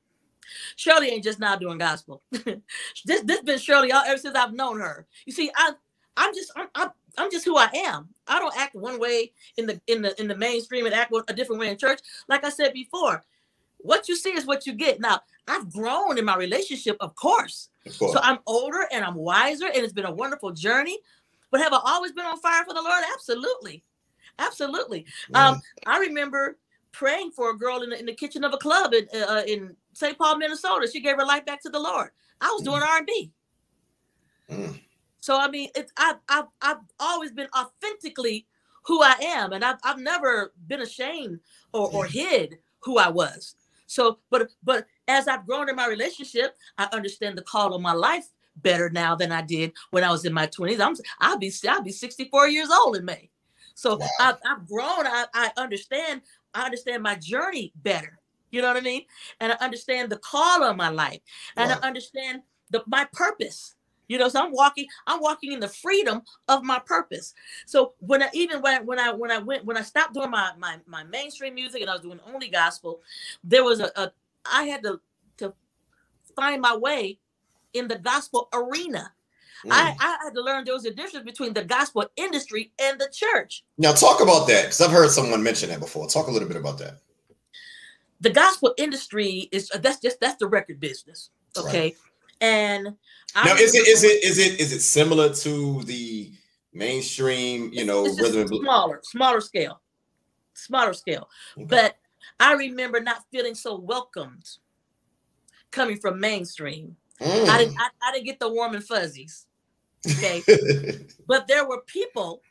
Shirley ain't just now doing gospel. this this been Shirley all ever since I've known her. You see, I I'm just I'm, I'm I'm just who I am. I don't act one way in the in the in the mainstream and act a different way in church. Like I said before, what you see is what you get. Now, I've grown in my relationship, of course. of course. So I'm older and I'm wiser, and it's been a wonderful journey. But have I always been on fire for the Lord? Absolutely. Absolutely. Um, I remember praying for a girl in the, in the kitchen of a club in, uh, in St. Paul, Minnesota. She gave her life back to the Lord. I was doing mm. R&B. Mm. So I mean, it's I've, I've I've always been authentically who I am, and I've I've never been ashamed or, or hid who I was. So, but but as I've grown in my relationship, I understand the call of my life better now than I did when I was in my 20s. I'm I'll be I'll be 64 years old in May. So wow. I've, I've grown. I, I understand. I understand my journey better. You know what I mean? And I understand the call of my life, and wow. I understand the my purpose. You know, so I'm walking, I'm walking in the freedom of my purpose. So when I even when I when I when I went when I stopped doing my my, my mainstream music and I was doing only gospel, there was a, a I had to to find my way in the gospel arena. Mm. I, I had to learn there was a difference between the gospel industry and the church. Now talk about that because I've heard someone mention that before. Talk a little bit about that. The gospel industry is that's just that's the record business. Okay. Right. And now, is it is it is it is it similar to the mainstream? You know, rhythm smaller, smaller scale, smaller scale. Okay. But I remember not feeling so welcomed coming from mainstream. Mm. I didn't I, I didn't get the warm and fuzzies. Okay, but there were people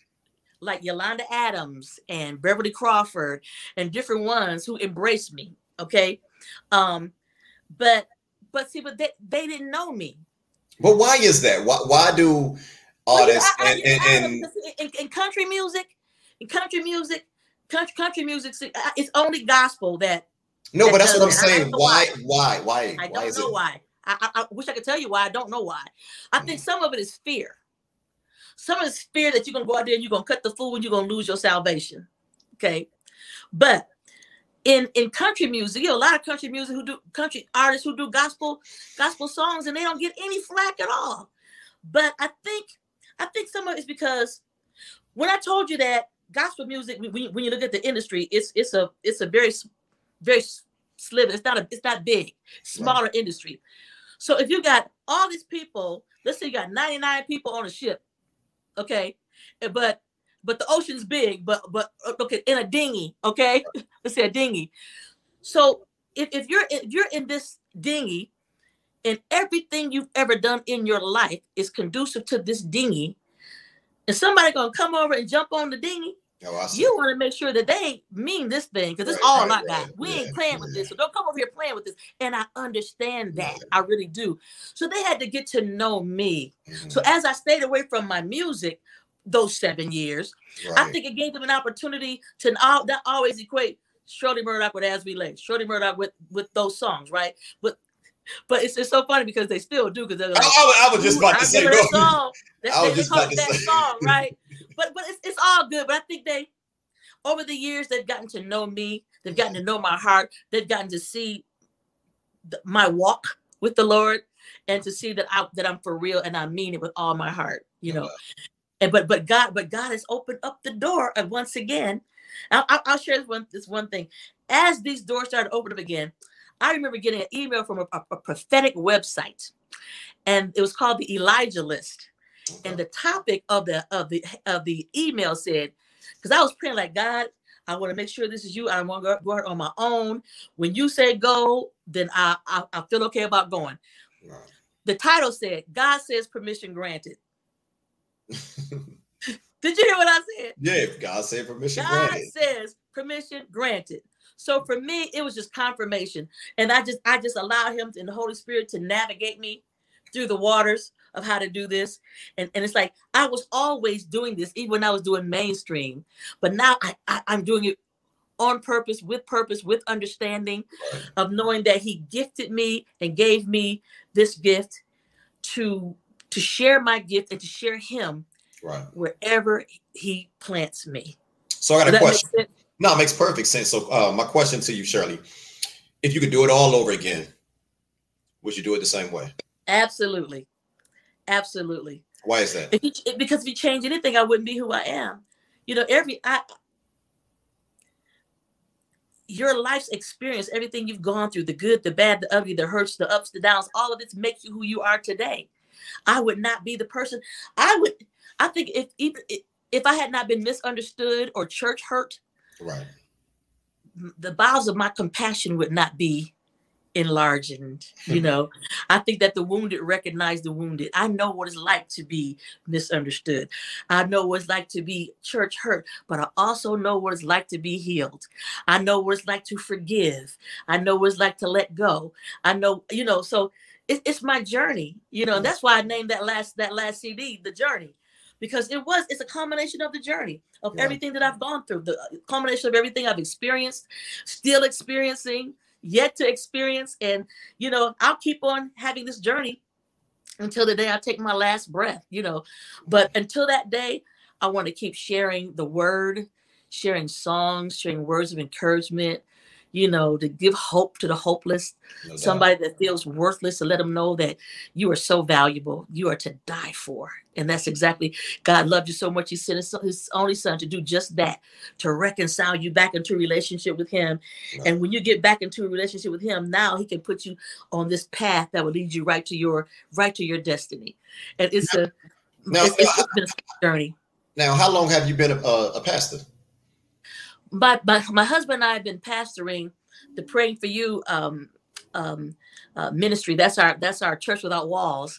like Yolanda Adams and Beverly Crawford and different ones who embraced me. Okay, um, but but see, but they, they didn't know me. But why is that? Why why do artists well, I, I, and, and, and in, in, country music, in country music, country country music, it's only gospel that. No, that but that's what I'm saying. Why, why? Why? I don't know why. I, I, wish I could tell you why. I don't know why. I think mm. some of it is fear. Some of it's fear that you're gonna go out there and you're gonna cut the fool and you're gonna lose your salvation. Okay, but in in country music, you know, a lot of country music who do country artists who do gospel gospel songs and they don't get any flack at all. But I think I think some of it's because when I told you that gospel music, when, when you look at the industry, it's it's a it's a very very sliver. It's not a it's not big, smaller right. industry. So if you got all these people, let's say you got 99 people on a ship, okay, but but the ocean's big, but but uh, okay, in a dinghy, okay, let's say a dinghy. So if, if you're if you're in this dinghy, and everything you've ever done in your life is conducive to this dinghy, and somebody gonna come over and jump on the dinghy, oh, you want to make sure that they mean this thing because it's all right, I got. we ain't playing with this, so don't come over here playing with this. And I understand that. I really do. So they had to get to know me. Mm-hmm. So as I stayed away from my music, those seven years. Right. I think it gave them an opportunity to not, not always equate Shirley Murdock with As We Lay, Shirley Murdock with with those songs, right? But but it's, it's so funny because they still do because they're like, I, I, was just about to say that song. That's, I was just about to that say. song, right? but but it's, it's all good. But I think they over the years they've gotten to know me. They've gotten to know my heart. They've gotten to see the, my walk with the Lord and to see that I that I'm for real and I mean it with all my heart. You know, and but but God, but God has opened up the door and once again. I'll, I'll share this one this one thing. As these doors started opening up again, I remember getting an email from a, a, prophetic website, and it was called the Elijah List. And the topic of the of the of the email said, because I was praying like God, I want to make sure this is you. I want to go out on my own. When you say go, then I I, I feel okay about going. Right. The title said, God says permission granted. Did you hear what I said? Yeah, God said permission God granted. says permission granted. So for me, it was just confirmation. And I just I just allowed him and the Holy Spirit to navigate me through the waters of how to do this. And, and it's like I was always doing this, even when I was doing mainstream. But now I, I, I'm doing it on purpose, with purpose, with understanding of knowing that he gifted me and gave me this gift to to share my gift and to share him right. wherever he plants me. So I got a question. No, it makes perfect sense. So uh, my question to you, Shirley, if you could do it all over again, would you do it the same way? Absolutely. Absolutely. Why is that? If you, because if you change anything, I wouldn't be who I am. You know, every I your life's experience, everything you've gone through, the good, the bad, the ugly, the hurts, the ups, the downs, all of it makes you who you are today. I would not be the person. I would. I think if even if I had not been misunderstood or church hurt, right, the bowels of my compassion would not be enlarged. You know, I think that the wounded recognize the wounded. I know what it's like to be misunderstood. I know what it's like to be church hurt, but I also know what it's like to be healed. I know what it's like to forgive. I know what it's like to let go. I know, you know, so it, it's my journey, you know, and that's why I named that last that last CD, The Journey, because it was it's a combination of the journey of yeah. everything that I've gone through, the uh, combination of everything I've experienced, still experiencing, yet to experience, and you know, I'll keep on having this journey until the day I take my last breath, you know. But until that day, I want to keep sharing the word, sharing songs, sharing words of encouragement, you know, to give hope to the hopeless, no somebody that feels worthless, to let them know that you are so valuable, you are to die for. And that's exactly God loved you so much, He sent His, his only Son to do just that, to reconcile you back into a relationship with Him. And when you get back into a relationship with Him, now He can put you on this path that will lead you right to your right to your destiny. And it's now, a now, it's, it's been a journey. Now, how long have you been a, a pastor? But my, my husband and I have been pastoring the praying for you um, um, uh, ministry. That's our that's our church without walls.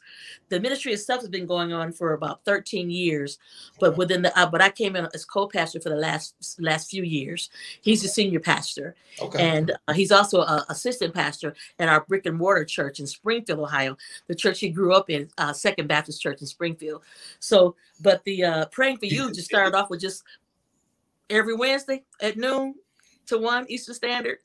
The ministry itself has been going on for about 13 years, but within the uh, but I came in as co-pastor for the last last few years. He's the senior pastor, okay. and uh, he's also a assistant pastor at our brick and mortar church in Springfield, Ohio, the church he grew up in, uh, Second Baptist Church in Springfield. So, but the uh, praying for you just started off with just every Wednesday at noon to one Eastern Standard.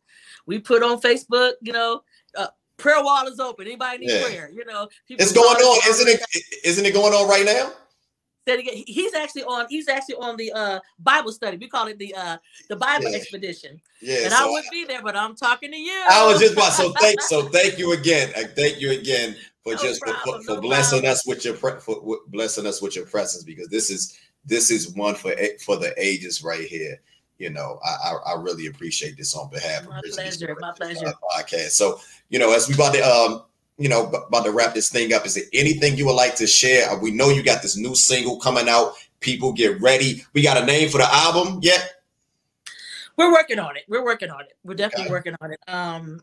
We put on Facebook, you know, uh, prayer wall is open. Anybody need yeah. prayer? You know, it's going on, isn't it? Isn't it going on right now? He's actually on. He's actually on the uh, Bible study. We call it the uh, the Bible yeah. expedition. Yeah, and so I would be there, but I'm talking to you. I was just about so thank so thank you again. I thank you again for no just problem, for, for no blessing problem. us with your for blessing us with your presence because this is this is one for for the ages right here you know, I, I, I really appreciate this on behalf my of pleasure, my pleasure. podcast. So, you know, as we about to um, you know, about to wrap this thing up, is there anything you would like to share? We know you got this new single coming out. People get ready. We got a name for the album yet? We're working on it. We're working on it. We're definitely okay. working on it. Um,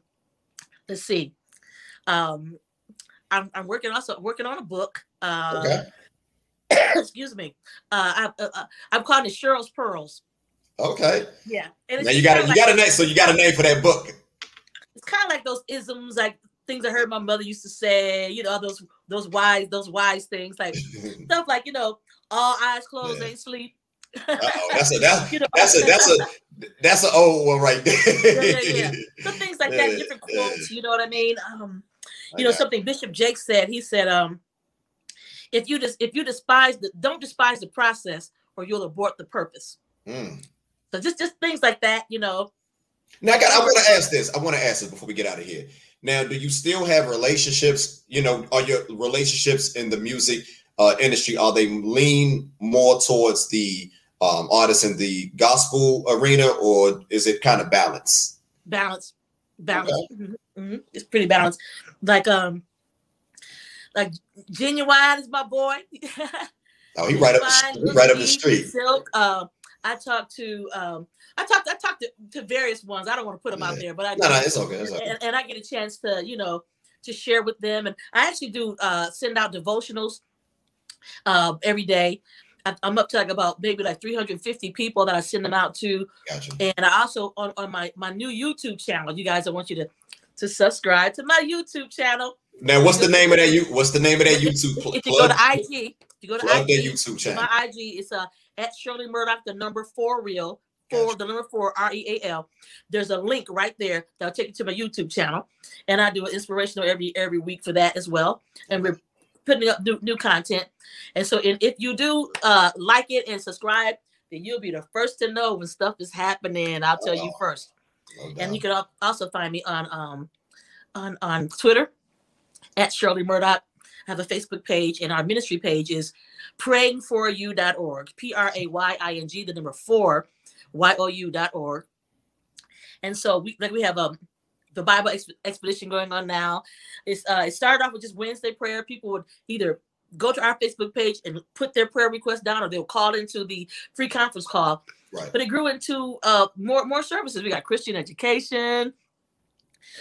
let's see. Um, I'm, I'm working also working on a book. Uh, okay. excuse me. Uh, I, uh, uh, I'm calling it Shirley's Pearls. Okay. Yeah. And now you got a, you like, got a name, so you got a name for that book. It's kind of like those isms, like things I heard my mother used to say. You know, those those wise those wise things, like stuff like you know, all eyes closed, yeah. ain't sleep. oh that's a that's, you know, that's a that's a that's an old one right there. yeah, yeah, yeah. Some things like that, different quotes. You know what I mean? Um, you know something Bishop Jake said. He said, um, if you just if you despise the don't despise the process, or you'll abort the purpose. Mm. So just just things like that, you know. Now I got I want to ask this. I want to ask this before we get out of here. Now, do you still have relationships? You know, are your relationships in the music uh, industry are they lean more towards the um, artists in the gospel arena, or is it kind of balanced? Balance, balance. Okay. Mm-hmm. Mm-hmm. It's pretty balanced. Like um, like Ginuwine is my boy. oh, he right up, the, right up the street. Silk. Uh, I talked to um, I talked I talked to, to, various ones. I don't want to put them yeah. out there, but I no, no, it's okay. It's okay. And, and, I get a chance to you know to share with them, and I actually do uh, send out devotionals uh, every day. I, am up to like about maybe like 350 people that I send them out to, gotcha. and I also on, on my my new YouTube channel. You guys, I want you to to subscribe to my YouTube channel. Now, what's the name of that? You what's the name of that YouTube? If you go to IG, if you go to IG, that YouTube channel. My IG is uh at Shirley Murdock, the number four real, for gotcha. the number four, R E A L. There's a link right there that'll take you to my YouTube channel. And I do an inspirational every every week for that as well. And we're putting up new, new content. And so in, if you do uh, like it and subscribe, then you'll be the first to know when stuff is happening. I'll tell oh, you first. No and you can also find me on um on on Twitter at Shirley Murdock. I have a Facebook page, and our ministry page is prayingforyou.org. P R A Y I N G, the number four, Y O U.org. And so we like we have um the Bible ex- expedition going on now. It's uh it started off with just Wednesday prayer. People would either go to our Facebook page and put their prayer request down, or they'll call into the free conference call. Right. But it grew into uh more more services. We got Christian education.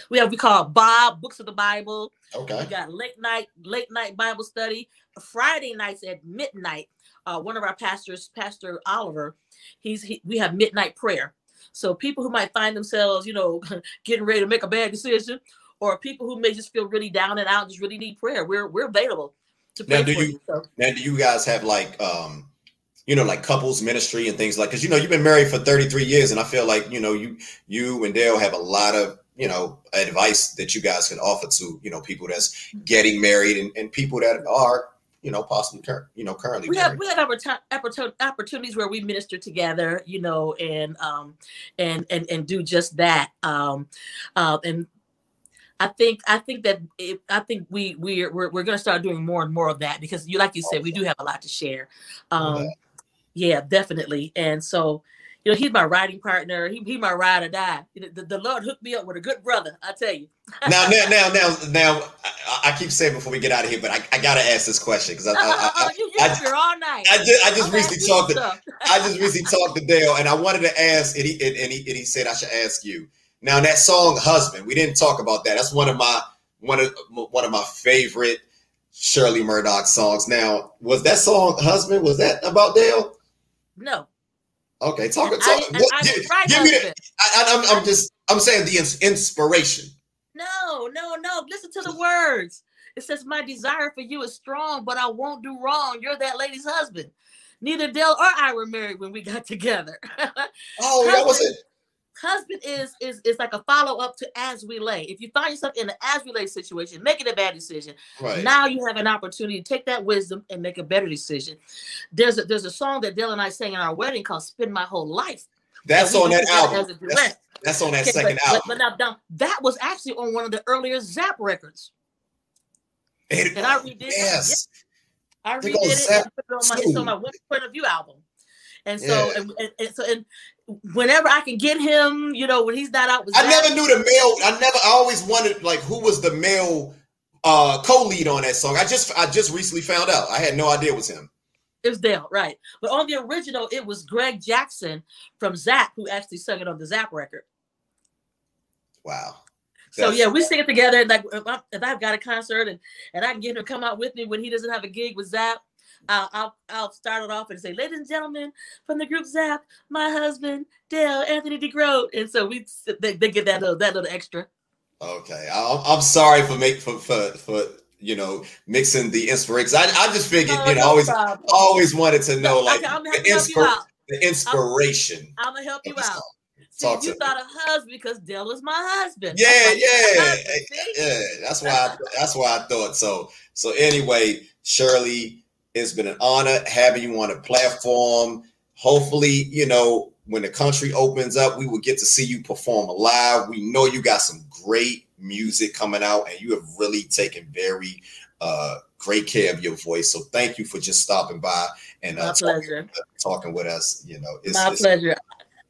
We have we call Bob Books of the Bible. Okay. We got late night late night Bible study. Friday nights at midnight. Uh, one of our pastors, Pastor Oliver, he's he, we have midnight prayer. So people who might find themselves, you know, getting ready to make a bad decision, or people who may just feel really down and out, just really need prayer, we're we're available to pray now, do you, you so. now do you guys have like um you know like couples ministry and things like because you know you've been married for 33 years and i feel like you know you you and dale have a lot of you know advice that you guys can offer to you know people that's getting married and, and people that are you know possibly cur- you know currently we have we have opportunities where we minister together you know and um and and and do just that um uh, and I think I think that it, I think we we're we're, we're going to start doing more and more of that because you like you said we do have a lot to share. Um, yeah, definitely. And so you know, he's my riding partner. He, he my ride or die. The, the Lord hooked me up with a good brother. I tell you. now, now, now, now, now, I, I, keep saying before we get out of here, but I, I gotta ask this question because I, I, I, you, I, all night. I just, I just recently talked to, I just recently talked to Dale, and I wanted to ask, and he, and, and he, and he said I should ask you. Now that song "Husband," we didn't talk about that. That's one of my one of one of my favorite Shirley Murdock songs. Now, was that song "Husband"? Was that about Dale? No. Okay, talk. talk I, what, give, give me the. I, am I'm, I'm just. I'm saying the inspiration. No, no, no. Listen to the words. It says, "My desire for you is strong, but I won't do wrong. You're that lady's husband. Neither Dale or I were married when we got together." oh, that was it husband is is is like a follow up to as we lay. If you find yourself in an as we lay situation, making a bad decision, right. now you have an opportunity to take that wisdom and make a better decision. There's a there's a song that Dale and I sang in our wedding called "Spend My Whole Life." That's on that album. That's, that's, on that okay, second but, album. But, but now, that was actually on one of the earlier Zapp records. It, and I redid yes. it. I redid it. And put it on my, it's on my One Point of View album. And so, yeah. and, and, and, so, and whenever I can get him, you know, when he's not out. I never knew the male. I never. I always wondered like who was the male uh co-lead on that song. I just I just recently found out. I had no idea it was him. It was Dale, right? But on the original, it was Greg Jackson from Zapp who actually sung it on the Zapp record. Wow. So yeah, we sing it together. Like if, I, have got a concert and and I can get him to come out with me when he doesn't have a gig with Zapp, I'll, I'll, I'll start it off and say, ladies and gentlemen, from the group Zapp, my husband, Dale Anthony DeGroat. And so we they, they get that little that little extra. Okay. I'm, I'm sorry for make for, for for you know mixing the inspiration. I, I just figured, oh, you know, no always problem. always wanted to know like okay, the, inspir- the, inspiration. I'm, I'm, gonna help you out. See, Talk you thought me. of husband because Dale was my husband. Yeah, yeah, husband, yeah. That's why. I, that's why I thought so. So anyway, Shirley, it's been an honor having you on a platform. Hopefully, you know, when the country opens up, we will get to see you perform live. We know you got some great music coming out, and you have really taken very uh, great care of your voice. So thank you for just stopping by and uh, talking, talking, with us. You know, it's, my it's, pleasure.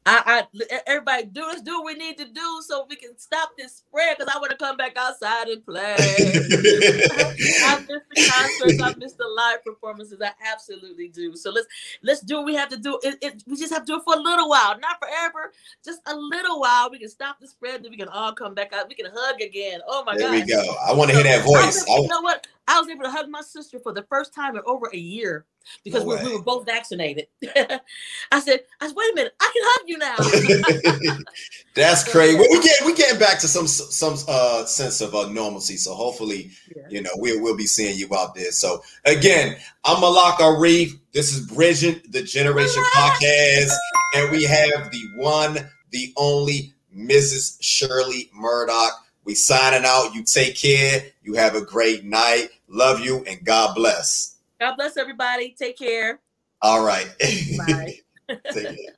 I, I everybody do let's do what we need to do so we can stop this spread because I want to come back outside and play. I miss the concerts, I miss the live performances. I absolutely do. So let's let's do what we have to do. It, it, we just have to do it for a little while, not forever, just a little while. We can stop the spread, then we can all come back out. We can hug again. Oh my god. There we go. I want to hear that voice. I, you know what? I was able to hug my sister for the first time in over a year because no we, we, were both vaccinated. I said, I said, wait a minute, I can hug you now. That's crazy. Well, we get we getting back to some some uh, sense of uh, normalcy. So hopefully, yeah. you know, we'll we'll be seeing you out there. So again, I'm Malaka Arif. This is Bridging the Generation Podcast, and we have the one, the only Mrs. Shirley Murdock. We signing out. You take care. You have a great night. Love you and God bless. God bless everybody. Take care. All right. Bye. Take care.